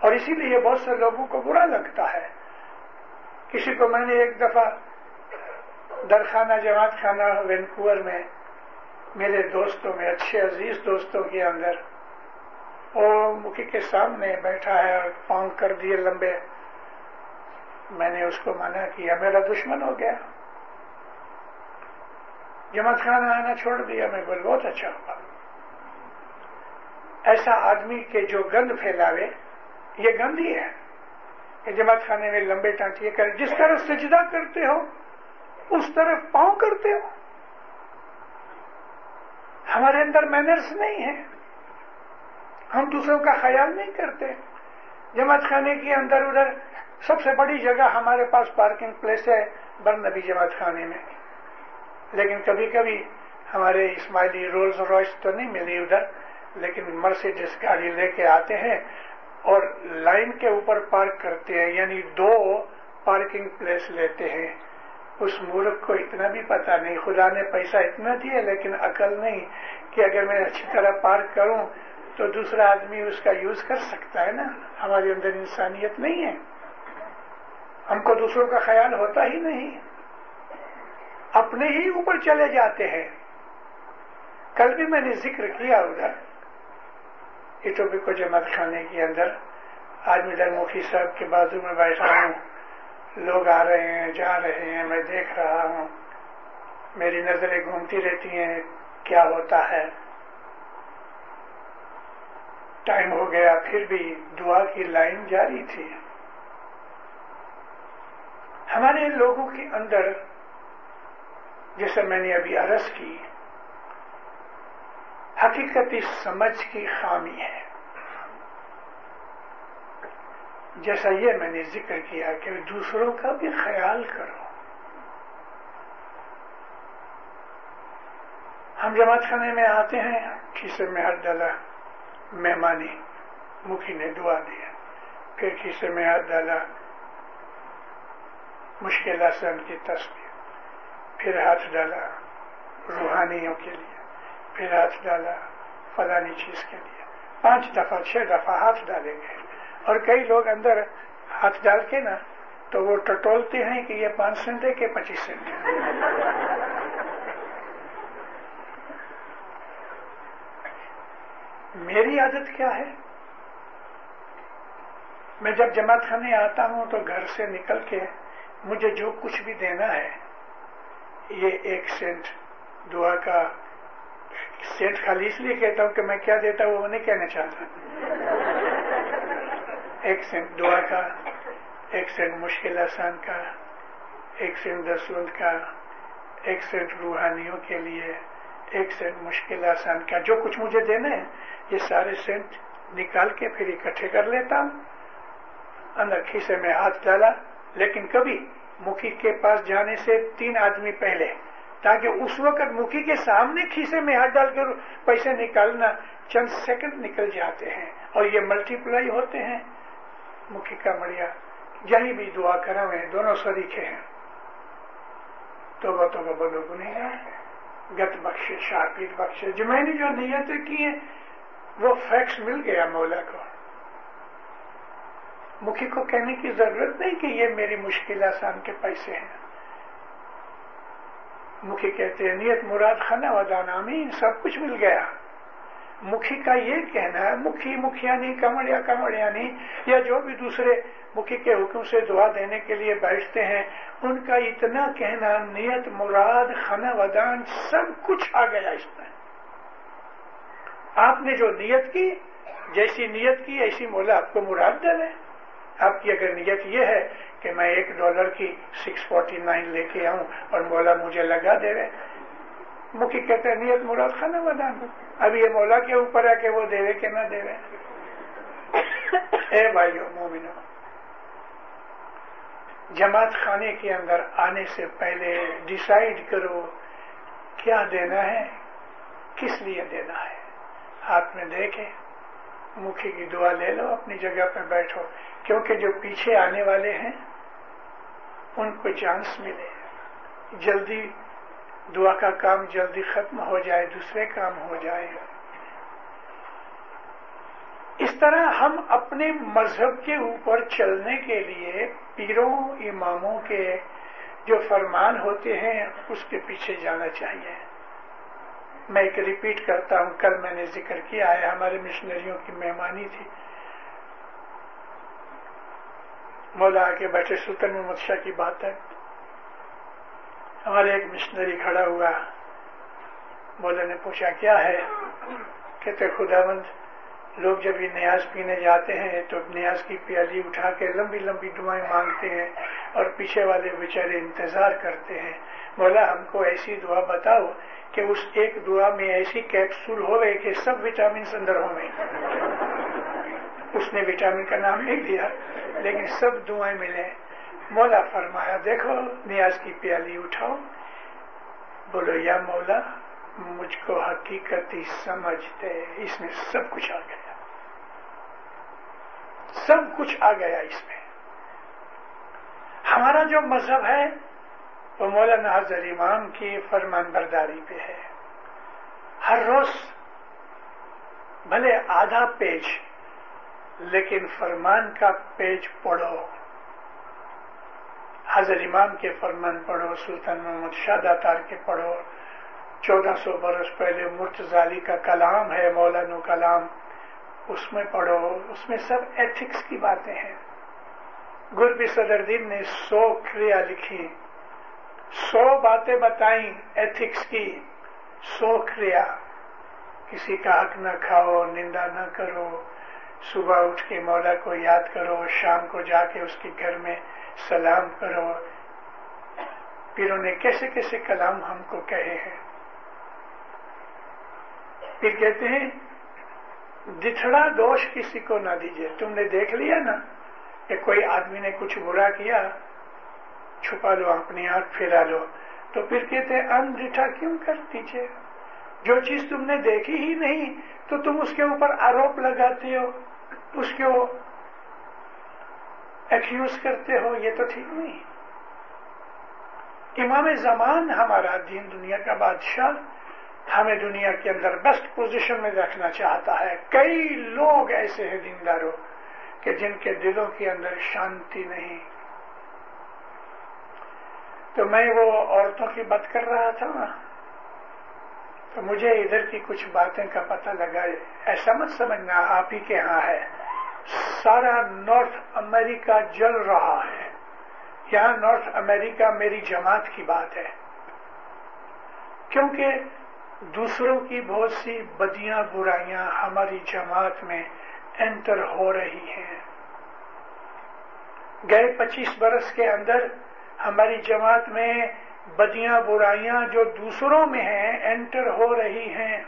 اور اسی لیے بہت سے لوگوں کو برا لگتا ہے۔ کسی کو میں نے ایک دفعہ درخانہ، جماعت خانہ، وینکوور میں میرے دوستوں میں، اچھے عزیز دوستوں کے اندر وہ مکھی کے سامنے بیٹھا ہے اور پاؤں کر دیے لمبے۔ میں نے اس کو منع کیا، میرا دشمن ہو گیا۔ جماعت خانہ آنا چھوڑ دیا، میں بول، بہت اچھا ہوا۔ ایسا آدمی کے جو گند پھیلاوے، یہ گند ہی ہے۔ کہ جماعت خانے میں لمبے ٹانچے کر جس طرح سجدہ کرتے ہو، اس طرف پاؤں کرتے ہو۔ ہمارے اندر مینرس نہیں ہیں۔ ہم دوسروں کا خیال نہیں کرتے۔ جماعت خانے کے اندر ادھر سب سے بڑی جگہ ہمارے پاس پارکنگ پلیس ہے برنبی جماعت خانے میں۔ لیکن کبھی کبھی ہمارے اسماعیلی رولز رائس تو نہیں ملی ادھر، لیکن مرسیڈس گاڑی لے کے آتے ہیں اور لائن کے اوپر پارک کرتے ہیں یعنی دو پارکنگ پلیس لیتے ہیں۔ اس مورخ کو اتنا بھی پتا نہیں، خدا نے پیسہ اتنا دیا لیکن عقل نہیں کہ اگر میں اچھی طرح پارک کروں تو دوسرا آدمی اس کا یوز کر سکتا ہے نا؟ ہمارے اندر انسانیت نہیں ہے۔ ہم کو دوسروں کا خیال ہوتا ہی نہیں۔ اپنے ہی اوپر چلے جاتے ہیں۔ کل بھی میں نے ذکر کیا ادھر۔ ایٹوپی کو جماعت خانے کے اندر۔ آج مڈر مکھی صاحب کے بازو میں بیٹھا ہوں۔ لوگ آ رہے ہیں، جا رہے ہیں، میں دیکھ رہا ہوں۔ میری نظریں گھومتی رہتی ہیں۔ کیا ہوتا ہے؟ ٹائم ہو گیا، پھر بھی دعا کی لائن جاری تھی۔ ہمارے لوگوں کے اندر جیسے میں نے ابھی عرض کی، حقیقتی سمجھ کی خامی ہے۔ جیسا یہ میں نے ذکر کیا کہ دوسروں کا بھی خیال کرو۔ ہم جماعت خانے میں آتے ہیں کھیسے میں ہاتھ ڈالا مہمانی مکھی نے دعا دیا پھر کھیسے میں ہاتھ ڈالا، مشکل آسان کی تصویر پھر ہاتھ ڈالا روحانیوں کے لیے، پھر ہاتھ ڈالا فلانی چیز کے لیے۔ پانچ دفعہ، چھ دفعہ ہاتھ ڈالیں گے اور کئی لوگ اندر ہاتھ ڈال کے نا تو وہ ٹٹولتے ہیں کہ یہ پانچ سینٹ ہے کہ پچیس سینٹ ہے میری عادت کیا ہے؟ میں جب جماعت خانے آتا ہوں تو گھر سے نکل کے مجھے جو کچھ بھی دینا ہے، یہ ایک سینٹ دعا کا سینٹ خالی اس لیے کہتا ہوں کہ میں کیا دیتا ہوں، وہ نہیں کہنا چاہتا ایک سینٹ دعا کا، ایک سینٹ مشکل آسان کا، ایک سینٹ دسوند کا، ایک سینٹ روحانیوں کے لیے ایک سینٹ مشکل آسان کا جو کچھ مجھے دینا ہے، یہ سارے سینٹ نکال کے پھر اکٹھے کر لیتا ہوں۔ اندر کھیسے میں ہاتھ ڈالا، لیکن کبھی مکھی کے پاس جانے سے تین آدمی پہلے، تاکہ اس وقت مکھی کے سامنے کھیسے میں ہاتھ ڈال کر پیسے نکالنا چند سیکنڈ نکل جاتے ہیں اور یہ ملٹی پلائی ہوتے ہیں۔ مکھی کا مڑیا، یہی بھی دعا کرا میں، دونوں سریکے ہیں۔ تو وہ تو بولو گنی گت بخشے شاپید بخشے۔ جو میں نے جو نیتیں کی ہیں، وہ فیکس مل گیا مولا کو۔ مکھی کو کہنے کی ضرورت نہیں کہ یہ میری مشکل آسان کے پیسے ہیں۔ مکھی کہتے ہیں، نیت مراد خانہ ودان امین سب کچھ مل گیا۔ مکھی کا یہ کہنا ہے، مکھی مکھیا نہیں کمڑیا کمڑیا نہیں یا جو بھی دوسرے مکھی کے حکم سے دعا دینے کے لیے بیٹھتے ہیں۔ ان کا اتنا کہنا، نیت، مراد، خانہ ودان، سب کچھ آ گیا اس میں آپ نے جو نیت کی، جیسی نیت کی، ایسی مولا آپ کو مراد دے دیں آپ کی اگر نیت یہ ہے کہ میں ایک ڈالر کی سکس فورٹی نائن لے کے آؤں اور مولا مجھے لگا دے رہے۔ مکھی کہتے ہیں، نیت مراد خانہ بدان اب یہ مولا کے اوپر ہے کہ وہ دے کہ نہ دے اے بھائیو مومنو جماعت خانے کے اندر آنے سے پہلے ڈسائڈ کرو کیا دینا ہے، کس لیے دینا ہے۔ ہاتھ میں دے کے مکھی کی دعا لے لو، اپنی جگہ پہ بیٹھو۔ کیونکہ جو پیچھے آنے والے ہیں، ان کو چانس ملے۔ جلدی دعا کا کام جلدی ختم ہو جائے، دوسرے کام ہو جائے۔ اس طرح ہم اپنے مذہب کے اوپر چلنے کے لیے پیروں، اماموں کے جو فرمان ہوتے ہیں، اس کے پیچھے جانا چاہیے۔ میں ایک ریپیٹ کرتا ہوں، کل میں نے ذکر کیا ہے، ہمارے مشنریوں کی مہمانی تھی۔ مولا آ کے بیٹھے سلطن محمد شاہ کی بات ہے۔ ہمارے ایک مشنری کھڑا ہوا، مولا نے پوچھا، کیا ہے؟ کہتے خدا بند لوگ جب یہ نیاز پینے جاتے ہیں تو نیاز کی پیالی اٹھا کے لمبی لمبی دعائیں مانگتے ہیں اور پیچھے والے بیچارے انتظار کرتے ہیں۔ مولا، ہم کو ایسی دعا بتاؤ کہ اس ایک دعا میں ایسی کیپسول ہو گئے کہ سب وٹامن اندر ہو گئے اس نے وٹامن کا نام نہیں دیا، لیکن سب دعائیں ملے۔ مولا فرمایا، دیکھو، نیاز کی پیالی اٹھاؤ۔ بولو، یا مولا، مجھ کو حقیقتی سمجھتے، اس میں سب کچھ آ گیا سب کچھ آ گیا اس میں۔ ہمارا جو مذہب ہے، وہ مولانا حضر امام کی فرمان برداری پہ ہے۔ ہر روز بھلے آدھا پیج، لیکن فرمان کا پیج پڑھو۔ حضر امام کے فرمان پڑھو، سلطان محمد شاہ داتار کے پڑھو۔ چودہ سو برس پہلے مرتزالی کا کلام ہے، مولانا کلام۔ اس میں پڑھو، اس میں سب ایتھکس کی باتیں ہیں۔ گربی صدر دین نے سو کریا لکھی۔ سو باتیں بتائیں ایتھکس کی۔ سو کریا کسی کا حق نہ کھاؤ، نندا نہ کرو۔ صبح اٹھ کے مولا کو یاد کرو، شام کو جا کے اس کے گھر میں سلام کرو۔ پیروں نے کیسے کیسے کلام ہم کو کہے ہیں؟ پھر کہتے ہیں دچھڑا دوش کسی کو نہ دیجیے تم نے دیکھ لیا نا کہ کوئی آدمی نے کچھ برا کیا، چھپا لو اپنی آنکھ، پھیرا لو۔ تو پھر کہتے ان ڈٹھا کیوں کر دیجیے جو چیز تم نے دیکھی ہی نہیں، تو تم اس کے اوپر آروپ لگاتے ہو، اس کو ایکوز کرتے ہو، یہ تو ٹھیک نہیں۔ امام زمان، ہمارا دین دنیا کا بادشاہ ہمیں دنیا کے اندر بیسٹ پوزیشن میں رکھنا چاہتا ہے۔ کئی لوگ ایسے ہیں دینداروں کہ جن کے دلوں کے اندر شانتی نہیں۔ تو میں وہ عورتوں کی بات کر رہا تھا نا۔ تو مجھے ادھر کی کچھ باتیں کا پتہ لگا۔ ایسا مت سمجھنا، آپ ہی کے ہاں ہے۔ سارا نارتھ امریکہ جل رہا ہے۔ یہاں نارتھ امریکہ میری جماعت کی بات ہے۔ کیونکہ دوسروں کی بہت سی بدیاں برائیاں ہماری جماعت میں انٹر ہو رہی ہیں۔ گئے پچیس برس کے اندر ہماری جماعت میں بدیاں برائیاں جو دوسروں میں ہیں انٹر ہو رہی ہیں۔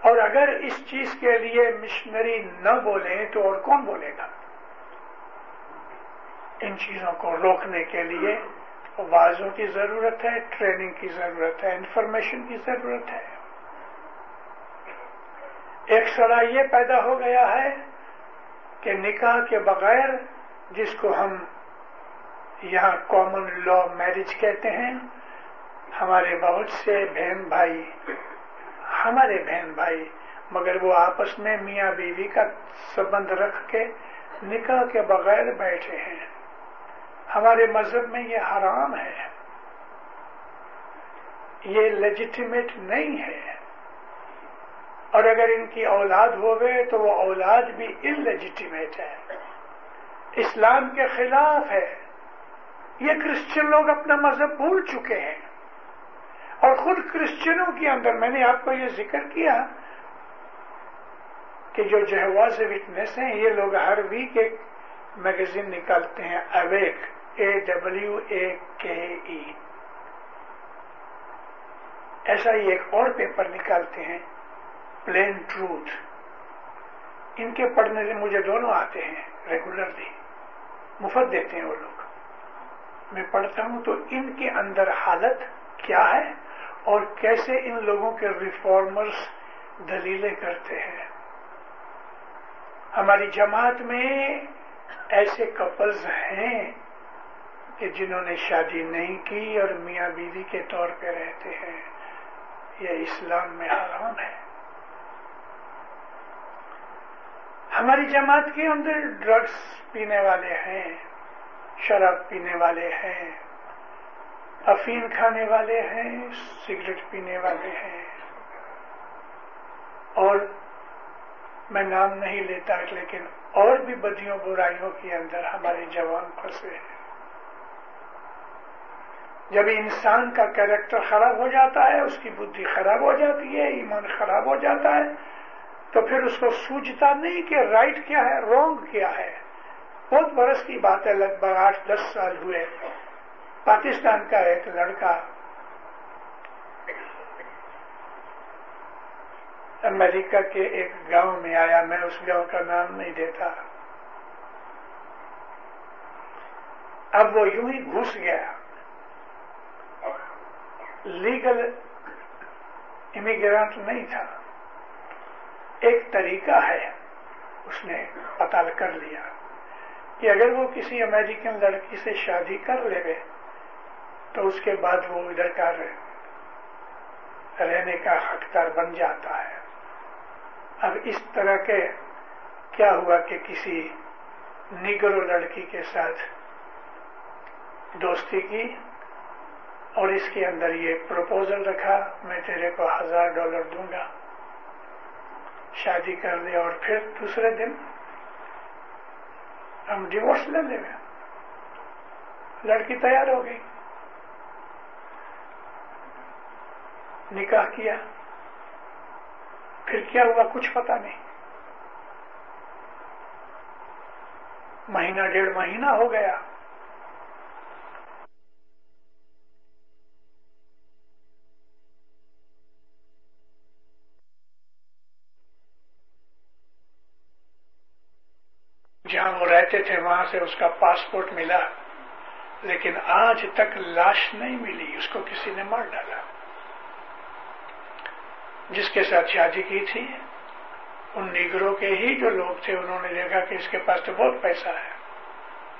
اور اگر اس چیز کے لیے مشنری نہ بولیں تو اور کون بولے گا؟ ان چیزوں کو روکنے کے لیے وازوں کی ضرورت ہے، ٹریننگ کی ضرورت ہے، انفارمیشن کی ضرورت ہے۔ ایک سڑا یہ پیدا ہو گیا ہے کہ نکاح کے بغیر جس کو ہم یہاں کامن لا میرج کہتے ہیں، ہمارے بہت سے بہن بھائی، ہمارے بہن بھائی، مگر وہ آپس میں میاں بیوی کا سبند رکھ کے نکاح کے بغیر بیٹھے ہیں۔ ہمارے مذہب میں یہ حرام ہے۔ یہ لیجیٹیمیٹ نہیں ہے۔ اور اگر ان کی اولاد ہوگئے تو وہ اولاد بھی ان لیجیٹیمیٹ ہے۔ اسلام کے خلاف ہے۔ یہ کرسچن لوگ اپنا مذہب بھول چکے ہیں۔ اور خود کرسچنوں کے اندر میں نے آپ کو یہ ذکر کیا کہ جو جہوا سے وٹنس ہیں، یہ لوگ ہر ویک ایک میگزین نکالتے ہیں اویک اے ڈبلو اے کے ای ایسا ہی ایک اور پیپر نکالتے ہیں پلین ٹروتھ ان کے پڑھنے سے مجھے دونوں آتے ہیں ریگولرلی مفت دیتے ہیں وہ لوگ. میں پڑھتا ہوں تو ان کے اندر حالت کیا ہے اور کیسے ان لوگوں کے ریفارمرز دلیلیں کرتے ہیں؟ ہماری جماعت میں ایسے کپلز ہیں کہ جنہوں نے شادی نہیں کی اور میاں بیوی کے طور پہ رہتے ہیں، یہ اسلام میں حرام ہے۔ ہماری جماعت کے اندر ڈرگس پینے والے ہیں، شراب پینے والے ہیں افین کھانے والے ہیں سگریٹ پینے والے ہیں۔ اور میں نام نہیں لیتا لیکن اور بھی بدیوں برائیوں کے اندر ہمارے جوان پھنسے ہیں۔ جب انسان کا کیریکٹر خراب ہو جاتا ہے، اس کی بدھی خراب ہو جاتی ہے، ایمان خراب ہو جاتا ہے، تو پھر اس کو سوچتا نہیں کہ رائٹ کیا ہے رونگ کیا ہے۔ بہت برس کی بات ہے، لگ بھگ آٹھ دس سال ہوئے۔ پاکستان کا ایک لڑکا، امریکہ کے ایک گاؤں میں آیا، میں اس گاؤں کا نام نہیں دیتا۔ اب وہ یوں ہی گھس گیا۔ لیگل امیگرانٹ نہیں تھا۔ ایک طریقہ ہے، اس نے پتا کر لیا کہ اگر وہ کسی امریکن لڑکی سے شادی کر لے، تو اس کے بعد وہ ادھر کا رہنے کا حقدار بن جاتا ہے۔ اب اس طرح کے کیا ہوا کہ کسی نگرو لڑکی کے ساتھ دوستی کی اور اس کے اندر یہ پروپوزل رکھا، میں تیرے کو ہزار ڈالر دوں گا۔ شادی کر لے اور پھر دوسرے دن ہم ڈیوورس لے لیں گے۔ لڑکی تیار ہو گئی۔ نکاح کیا۔ پھر کیا ہوا؟ کچھ پتا نہیں۔ مہینہ ڈیڑھ مہینہ ہو گیا جہاں وہ رہتے تھے، وہاں سے اس کا پاسپورٹ ملا، لیکن آج تک لاش نہیں ملی، اس کو کسی نے مار ڈالا۔ جس کے ساتھ شادی کی تھی، ان نیگروں کے ہی جو لوگ تھے، انہوں نے دیکھا کہ اس کے پاس تو بہت پیسہ ہے،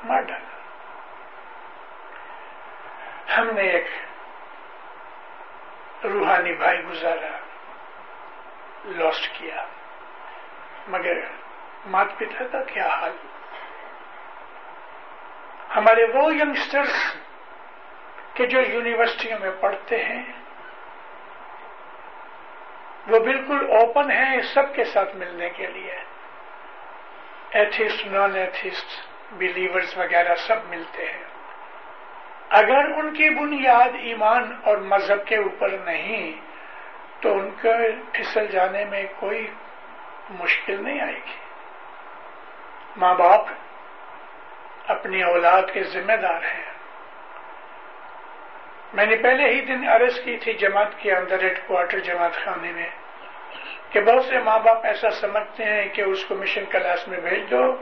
مار ڈالا۔ ہم نے ایک روحانی بھائی گزارا لاسٹ کیا، مگر مات پتا کا کیا حال۔ ہمارے وہ ینگسٹرس کہ جو یونیورسٹیوں میں پڑھتے ہیں، وہ بالکل اوپن ہیں سب کے ساتھ ملنے کے لیے۔ ایتھسٹ نان ایتھسٹ بلیورز وغیرہ سب ملتے ہیں۔ اگر ان کی بنیاد ایمان اور مذہب کے اوپر نہیں، تو ان کے پھسل جانے میں کوئی مشکل نہیں آئے گی۔ ماں باپ اپنی اولاد کے ذمہ دار ہیں۔ میں نے پہلے ہی دن عرض کی تھی جماعت کے اندر ہیڈ کوارٹر جماعت خانے میں کہ بہت سے ماں باپ ایسا سمجھتے ہیں کہ اس کو مشن کلاس میں بھیج دو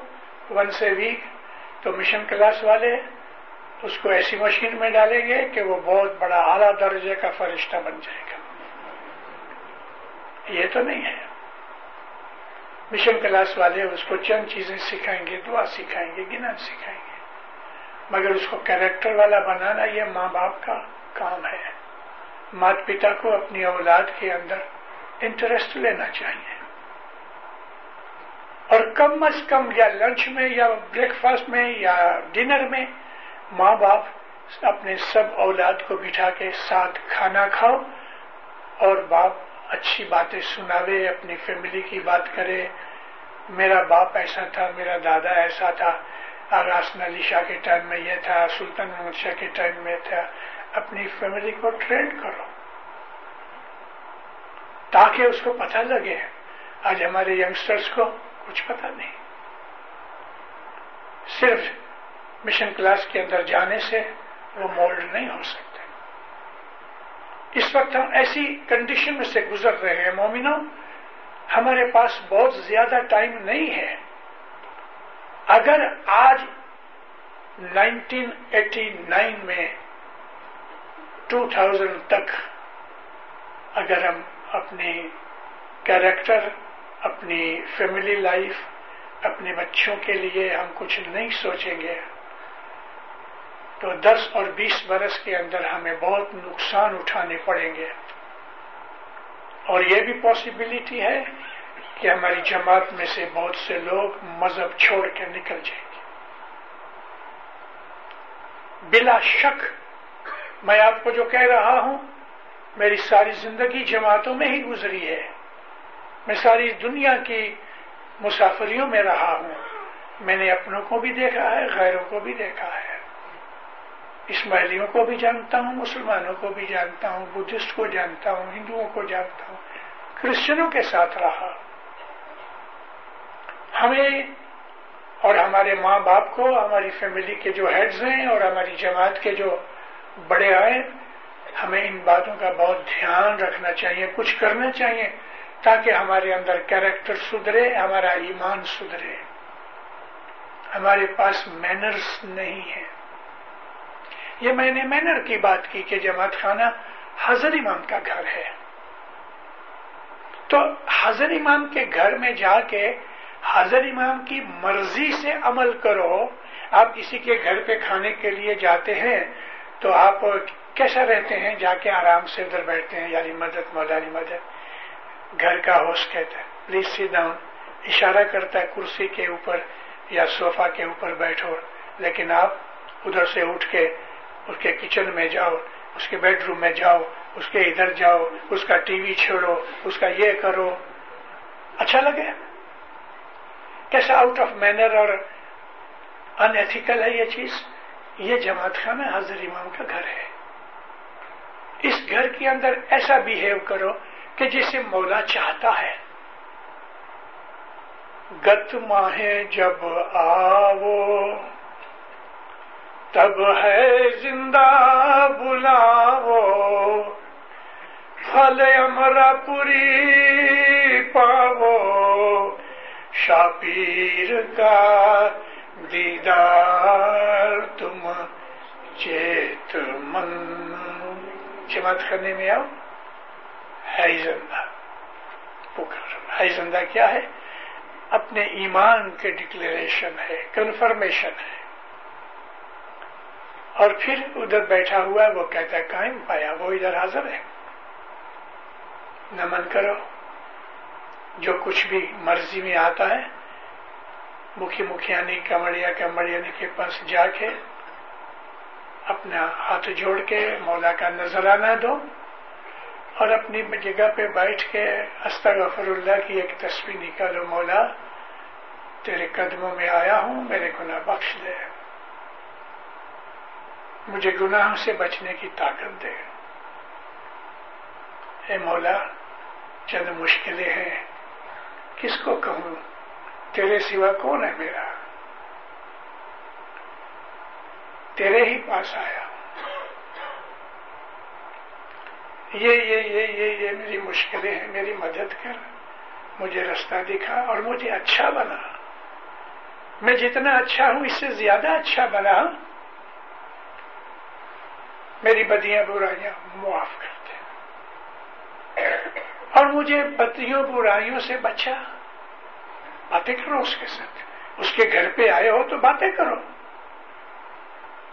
ون سے ویک تو مشن کلاس والے اس کو ایسی مشین میں ڈالیں گے کہ وہ بہت بڑا اعلیٰ درجے کا فرشتہ بن جائے گا۔ یہ تو نہیں ہے۔ مشن کلاس والے اس کو چند چیزیں سکھائیں گے، دعا سکھائیں گے گنا سکھائیں گے۔ مگر اس کو کیریکٹر والا بنانا یہ ماں باپ کا کام ہے۔ مات پتا کو اپنی اولاد کے اندر انٹرسٹ لینا چاہیے۔ اور کم از کم یا لنچ میں یا بریک فاسٹ میں یا ڈنر میں ماں باپ اپنے سب اولاد کو بٹھا کے ساتھ کھانا کھاؤ اور باپ اچھی باتیں سناوے، اپنی فیملی کی بات کرے۔ میرا باپ ایسا تھا، میرا دادا ایسا تھا۔ آغاز علی شاہ کے ٹائم میں یہ تھا، سلطان محمد شاہ کے ٹائم میں تھا۔ اپنی فیملی کو ٹرینڈ کرو تاکہ اس کو پتہ لگے۔ آج ہمارے یگسٹرس کو کچھ پتہ نہیں۔ صرف مشن کلاس کے اندر جانے سے وہ مولڈ نہیں ہو سکتے۔ اس وقت ہم ایسی کنڈیشن میں سے گزر رہے ہیں مومنوں، ہمارے پاس بہت زیادہ ٹائم نہیں ہے۔ اگر آج 1989 میں 2000 تک اگر ہم اپنی کیریکٹر اپنی فیملی لائف اپنے بچوں کے لیے ہم کچھ نہیں سوچیں گے تو دس اور بیس برس کے اندر ہمیں بہت نقصان اٹھانے پڑیں گے۔ اور یہ بھی پاسبلٹی ہے کہ ہماری جماعت میں سے بہت سے لوگ مذہب چھوڑ کے نکل جائیں گے۔ بلا شک میں آپ کو جو کہہ رہا ہوں، میری ساری زندگی جماعتوں میں ہی گزری ہے۔ میں ساری دنیا کی مسافریوں میں رہا ہوں۔ میں نے اپنوں کو بھی دیکھا ہے، غیروں کو بھی دیکھا ہے۔ اسماعیلیوں کو بھی جانتا ہوں، مسلمانوں کو بھی جانتا ہوں، بدھسٹ کو جانتا ہوں، ہندوؤں کو جانتا ہوں، کرسچنوں کے ساتھ رہا۔ ہمیں اور ہمارے ماں باپ کو، ہماری فیملی کے جو ہیڈز ہیں اور ہماری جماعت کے جو بڑے آئے، ہمیں ان باتوں کا بہت دھیان رکھنا چاہیے، کچھ کرنا چاہیے تاکہ ہمارے اندر کیریکٹر سدھرے، ہمارا ایمان سدھرے۔ ہمارے پاس مینرز نہیں ہے یہ میں نے مینر کی بات کی کہ جماعت خانہ حضر امام کا گھر ہے۔ تو حضر امام کے گھر میں جا کے حضر امام کی مرضی سے عمل کرو۔ آپ کسی کے گھر پہ کھانے کے لیے جاتے ہیں تو آپ کیسا رہتے ہیں؟ جا کے آرام سے ادھر بیٹھتے ہیں۔ یعنی مدد مولالی مدد۔ گھر کا ہوسٹ کہتا ہے۔ پلیز سی ڈاؤن اشارہ کرتا ہے کرسی کے اوپر یا صوفہ کے اوپر بیٹھو۔ لیکن آپ ادھر سے اٹھ کے اس کے کچن میں جاؤ، اس کے بیڈ روم میں جاؤ، اس کے ادھر جاؤ، اس کا ٹی وی چھوڑو، اس کا یہ کرو۔ اچھا لگے؟ کیسا آؤٹ آف مینر اور انتیکل ہے یہ چیز؟ یہ جماعت خانہ حضر امام کا گھر ہے۔ اس گھر کے اندر ایسا بہیو کرو کہ جسے مولا چاہتا ہے۔ گت ماہیں جب آو تب ہے زندہ بلاو پھل امرا پوری پاو شاپیر کا دیدار تم چیت من۔ جماعت کرنے میں آؤ۔ ہے زندہ۔ ہے زندہ کیا ہے؟ اپنے ایمان کے ڈکلیریشن ہے، کنفرمیشن ہے۔ اور پھر ادھر بیٹھا ہوا ہے، وہ کہتا ہے قائم پایا، وہ ادھر حاضر ہے۔ نمن کرو۔ جو کچھ بھی مرضی میں آتا ہے، مکھی مکھیانی، کمڑیا کمڑیانی کے پاس جا کے اپنا ہاتھ جوڑ کے مولا کا نظرانہ دو اور اپنی جگہ پہ بیٹھ کے استغفر اللہ کی ایک تصویر نکالو، مولا، تیرے قدموں میں آیا ہوں، میرے گناہ بخش دے۔ مجھے گناہوں سے بچنے کی طاقت دے۔ اے مولا، چند مشکلیں ہیں، کس کو کہوں؟ تیرے سوا کون ہے میرا؟ تیرے ہی پاس آیا۔ یہ یہ یہ یہ یہ میری مشکلیں ہیں، میری مدد کر۔ مجھے رستہ دکھا اور مجھے اچھا بنا۔ میں جتنا اچھا ہوں، اس سے زیادہ اچھا بنا۔ میری بدیاں برائیاں معاف کرتے اور مجھے بدیوں برائیوں سے بچا۔ باتیں کرو اس کے ساتھ۔ اس کے گھر پہ آئے ہو تو باتیں کرو۔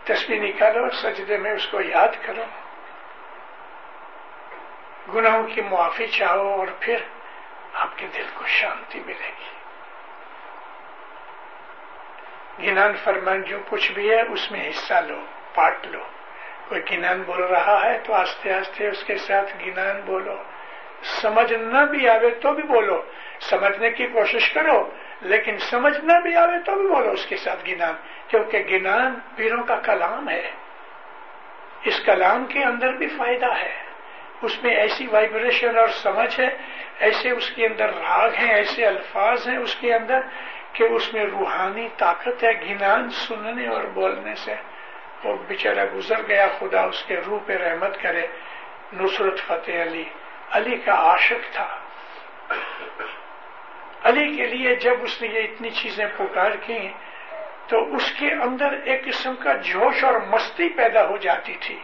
تصویر نکالو، سجدے میں اس کو یاد کرو۔ گناہوں کی معافی چاہو اور پھر آپ کے دل کو شانتی ملے گی۔ گنان فرمان جو کچھ بھی ہے، اس میں حصہ لو پارٹ لو۔ کوئی گنان بول رہا ہے تو آستے آستے اس کے ساتھ گنان بولو۔ سمجھ نہ بھی آوے تو بھی بولو۔ سمجھنے کی کوشش کرو، لیکن سمجھنا بھی آوے تو بھی بولو اس کے ساتھ گنان، کیونکہ گنان پیروں کا کلام ہے۔ اس کلام کے اندر بھی فائدہ ہے۔ اس میں ایسی وائبریشن اور سمجھ ہے، ایسے اس کے اندر راگ ہیں، ایسے الفاظ ہیں اس کے اندر کہ اس میں روحانی طاقت ہے گنان سننے اور بولنے سے۔ وہ بیچارہ گزر گیا، خدا اس کے روح پہ رحمت کرے۔ نصرت فتح علی علی کا عاشق تھا۔ علی کے لیے جب اس نے یہ اتنی چیزیں پکار کی تو اس کے اندر ایک قسم کا جوش اور مستی پیدا ہو جاتی تھی۔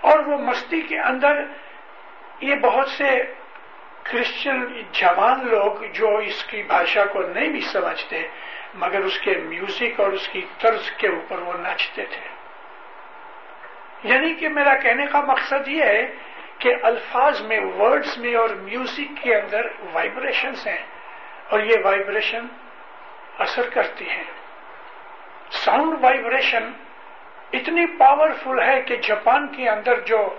اور وہ مستی کے اندر یہ بہت سے کرسچن، جوان لوگ جو اس کی بھاشا کو نہیں بھی سمجھتے مگر اس کے میوزک اور اس کی طرز کے اوپر وہ ناچتے تھے۔ یعنی کہ میرا کہنے کا مقصد یہ ہے کہ الفاظ میں ورڈز میں اور میوزک کے اندر وائبریشنز ہیں اور یہ وائبریشن اثر کرتی ہیں۔ ساؤنڈ وائبریشن اتنی پاورفل ہے کہ جاپان کے اندر جو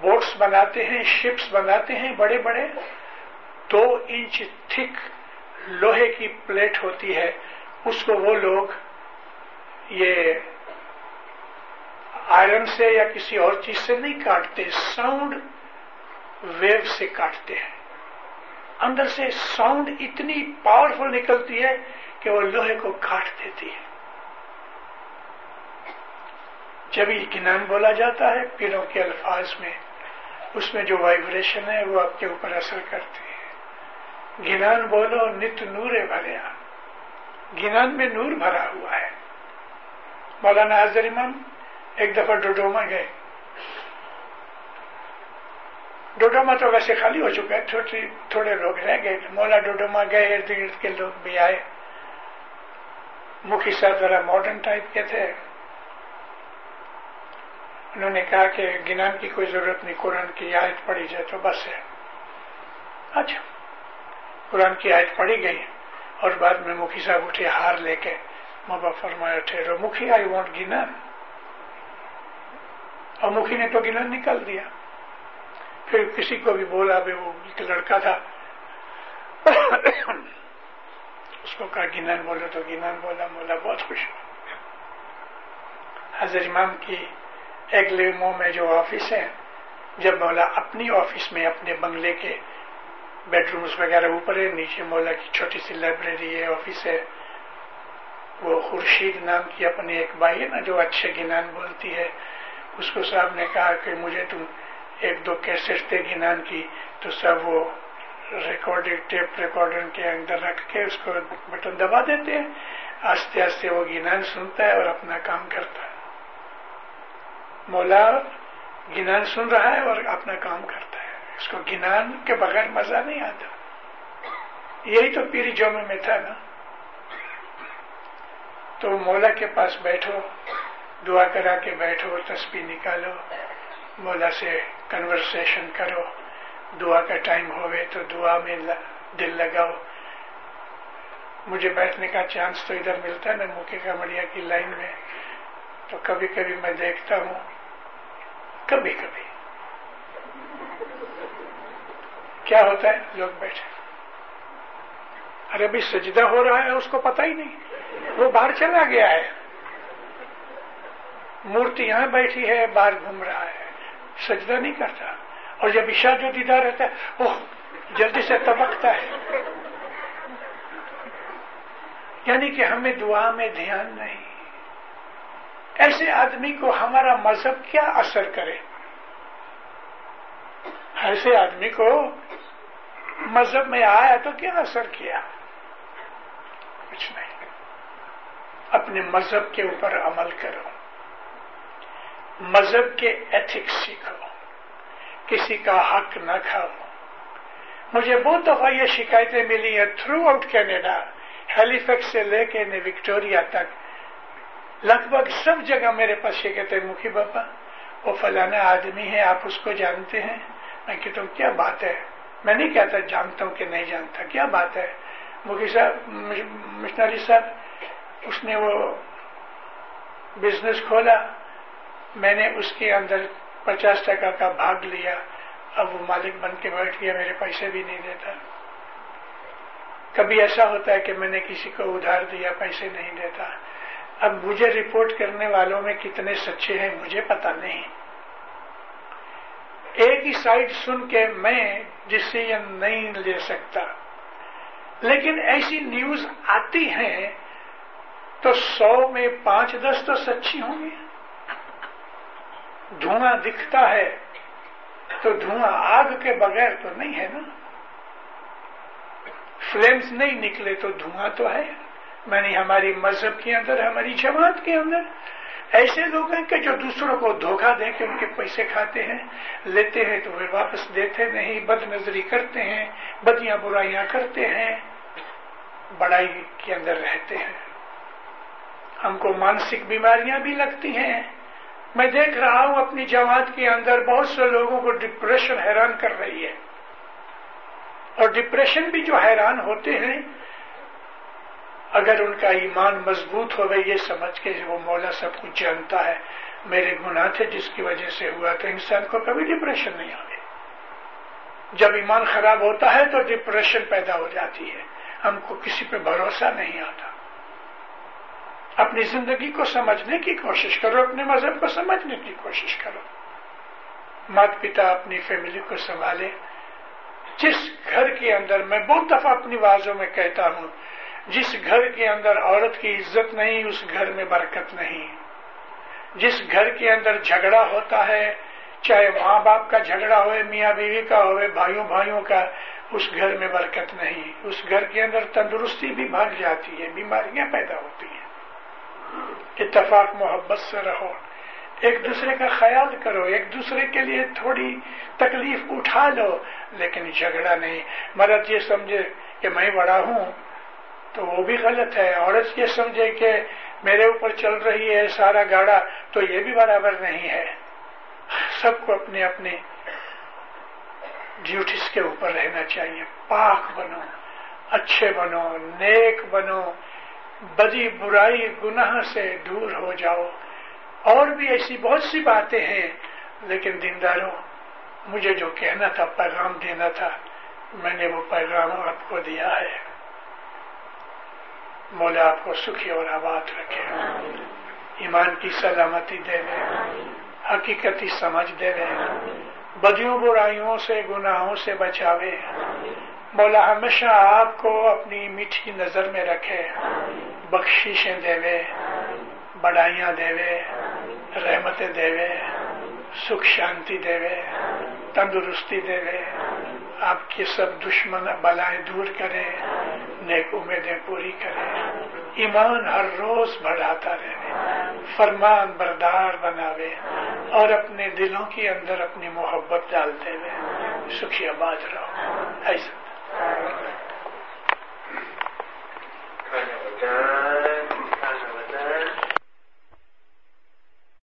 بوٹس بناتے ہیں شپس بناتے ہیں بڑے بڑے، دو انچ تھک لوہے کی پلیٹ ہوتی ہے، اس کو وہ لوگ یہ آئرن سے یا کسی اور چیز سے نہیں کاٹتے ساؤنڈ ویو سے کاٹتے ہیں۔ اندر سے ساؤنڈ اتنی پاورفل نکلتی ہے کہ وہ لوہے کو کاٹ دیتی ہے۔ جب یہ گنان بولا جاتا ہے، پیروں کے الفاظ میں، اس میں جو وائبریشن ہے وہ آپ کے اوپر اثر کرتے گنان بولو، نت نور بھریا گنان میں نور بھرا ہوا ہے۔ مولانا حضر امام ایک دفعہ ڈوڈوما گئے۔ ڈوڈوما تو ویسے خالی ہو چکا ہے تھوڑے لوگ رہ گئے۔ مولا ڈوڈوما گئے، ارد گرد کے لوگ بھی آئے۔ مکھی صاحب ذرا ماڈرن ٹائپ کے تھے۔ انہوں نے کہا کہ گنان کی کوئی ضرورت نہیں، قرآن کی آیت پڑی جائے تو بس ہے۔ اچھا۔ قرآن کی آیت پڑھی گئی اور بعد میں مکھی صاحب اٹھے ہار لے کے، ماں فرمایا ٹھہرو مکھی آئی وانٹ گنن اور مکھی نے تو گنن نکال دیا۔ پھر کسی کو بھی بولا بھی وہ لڑکا تھا۔ اس کو کہا گنن بولو تو گنن بولا، مولا بہت خوش ہوا حضرت امام کی ایک مو میں جو آفس ہے، جب مولا اپنی آفس میں اپنے بنگلے کے بیڈ رومز وغیرہ اوپر ہے، نیچے مولا کی چھوٹی سی لائبریری ہے آفس ہے۔ وہ خورشید نام کی اپنی ایک بھائی ہے نا جو اچھے گنان بولتی ہے۔ اس کو صاحب نے کہا کہ مجھے تم ایک دو کیسٹ دے گنان کی۔ تو صاحب وہ ریکارڈ ٹیپ ریکارڈر کے اندر رکھ کے اس کو بٹن دبا دیتے ہیں۔ آستے آستے وہ گنان سنتا ہے اور اپنا کام کرتا ہے۔ مولا گنان سن رہا ہے اور اپنا کام کرتا ہے۔ اس کو گنان کے بغیر مزہ نہیں آتا۔ یہی تو پیری جمع میں تھا نا۔ تو مولا کے پاس بیٹھو، دعا کرا کے بیٹھو، تسبیح نکالو، مولا سے کنورسیشن کرو۔ دعا کا ٹائم ہوئے تو دعا میں دل لگاؤ۔ مجھے بیٹھنے کا چانس تو ادھر ملتا ہے نا موقع کمڑیا کی لائن میں۔ تو کبھی کبھی میں دیکھتا ہوں۔ کبھی کبھی۔ کیا ہوتا ہے؟ لوگ بیٹھے۔ ارے ابھی سجدہ ہو رہا ہے، اس کو پتہ ہی نہیں۔ وہ باہر چلا گیا ہے۔ مورتی یہاں بیٹھی ہے، باہر گھوم رہا ہے۔ سجدہ نہیں کرتا۔ اور جب ایشا جو دیدار رہتا ہے وہ جلدی سے تبکتا ہے۔ یعنی کہ ہمیں دعا میں دھیان نہیں۔ ایسے آدمی کو ہمارا مذہب کیا اثر کرے؟ ایسے آدمی کو مذہب میں آیا تو کیا اثر کیا؟ کچھ نہیں۔ اپنے مذہب کے اوپر عمل کرو۔ مذہب کے ایتھکس سیکھو۔ کسی کا حق نہ کھاؤ۔ مجھے بہت دفعہ یہ شکایتیں ملی ہیں تھرو آؤٹ کینیڈا، ہیلیفیکس سے لے کے وکٹوریا تک۔ لگ بھگ سب جگہ میرے پاس شکایتیں مکھی بابا۔ وہ فلانا آدمی ہے، آپ اس کو جانتے ہیں؟ میں کہتا ہوں، کیا بات ہے؟ میں نہیں کہتا جانتا ہوں کہ نہیں جانتا، کیا بات ہے؟ مکی صاحب مشنری صاحب، اس نے وہ بزنس کھولا، میں نے اس کے اندر پچاس ٹکا کا بھاگ لیا، اب وہ مالک بن کے بیٹھ گیا، میرے پیسے بھی نہیں دیتا۔ کبھی ایسا ہوتا ہے کہ میں نے کسی کو ادھار دیا، پیسے نہیں دیتا۔ اب مجھے رپورٹ کرنے والوں میں کتنے سچے ہیں مجھے پتا نہیں۔ ایک ہی سائٹ سن کے میں ڈسیزن نہیں لے سکتا۔ لیکن ایسی نیوز آتی ہیں تو سو میں پانچ دس تو سچی ہوں گی دھواں دکھتا ہے تو دھواں آگ کے بغیر تو نہیں ہے نا۔ فلیمز نہیں نکلے تو دھواں تو ہے۔ میں نے ہماری مذہب کے اندر، ہماری جماعت کے اندر ایسے لوگ ہیں کہ جو دوسروں کو دھوکہ دے کے ان کے پیسے کھاتے ہیں، لیتے ہیں تو وہ واپس دیتے نہیں بد نظری کرتے ہیں، بدیاں برائیاں کرتے ہیں، بڑائی کے اندر رہتے ہیں۔ ہم کو مانسک بیماریاں بھی لگتی ہیں۔ میں دیکھ رہا ہوں اپنی جماعت کے اندر بہت سے لوگوں کو ڈپریشن حیران کر رہی ہے۔ اور ڈپریشن بھی جو حیران ہوتے ہیں اگر ان کا ایمان مضبوط ہو یہ سمجھ کے وہ مولا سب کچھ جانتا ہے۔ میرے گناہ تھے جس کی وجہ سے ہوا تو انسان کو کبھی ڈپریشن نہیں آئے۔ جب ایمان خراب ہوتا ہے تو ڈپریشن پیدا ہو جاتی ہے۔ ہم کو کسی پہ بھروسہ نہیں آتا۔ اپنی زندگی کو سمجھنے کی کوشش کرو، اپنے مذہب کو سمجھنے کی کوشش کرو۔ مات پتا اپنی فیملی کو سنبھالے۔ جس گھر کے اندر میں بہت دفعہ اپنی بازوں میں کہتا ہوں جس گھر کے اندر عورت کی عزت نہیں، اس گھر میں برکت نہیں۔ جس گھر کے اندر جھگڑا ہوتا ہے، چاہے ماں باپ کا جھگڑا ہوئے، میاں بیوی کا ہوئے، بھائیوں بھائیوں کا، اس گھر میں برکت نہیں۔ اس گھر کے اندر تندرستی بھی بھاگ جاتی ہے، بیماریاں پیدا ہوتی ہیں۔ اتفاق محبت سے رہو۔ ایک دوسرے کا خیال کرو، ایک دوسرے کے لیے تھوڑی تکلیف اٹھا لو، لیکن جھگڑا نہیں۔ مرد یہ سمجھے کہ میں بڑا ہوں تو وہ بھی غلط ہے۔ عورت یہ سمجھے کہ میرے اوپر چل رہی ہے سارا گاڑا، تو یہ بھی برابر نہیں ہے۔ سب کو اپنے اپنے ڈیوٹیز کے اوپر رہنا چاہیے۔ پاک بنو، اچھے بنو، نیک بنو، بدی برائی، گناہ سے دور ہو جاؤ۔ اور بھی ایسی بہت سی باتیں ہیں، لیکن دینداروں، مجھے جو کہنا تھا، پیغام دینا تھا، میں نے وہ پیغام آپ کو دیا ہے۔ مولا آپ کو سکھی اور آباد رکھے۔ ایمان کی سلامتی دے دے۔ حقیقتی سمجھ دے دے۔ بدیوں برائیوں سے گناہوں سے بچاوے۔ مولا ہمیشہ آپ کو اپنی میٹھی نظر میں رکھے۔ بخشیشیں دے۔ بڑائیاں دے۔ رحمتیں دے۔ سکھ شانتی دے۔ تندرستی دے۔ آپ کی سب دشمن بلائیں دور کرے نیک امیدیں پوری کرے ایمان ہر روز بڑھاتا رہے۔ فرمان بردار بناوے اور اپنے دلوں کے اندر اپنی محبت ڈالتے ہوئے سکھی آباد رہو۔ ایسا۔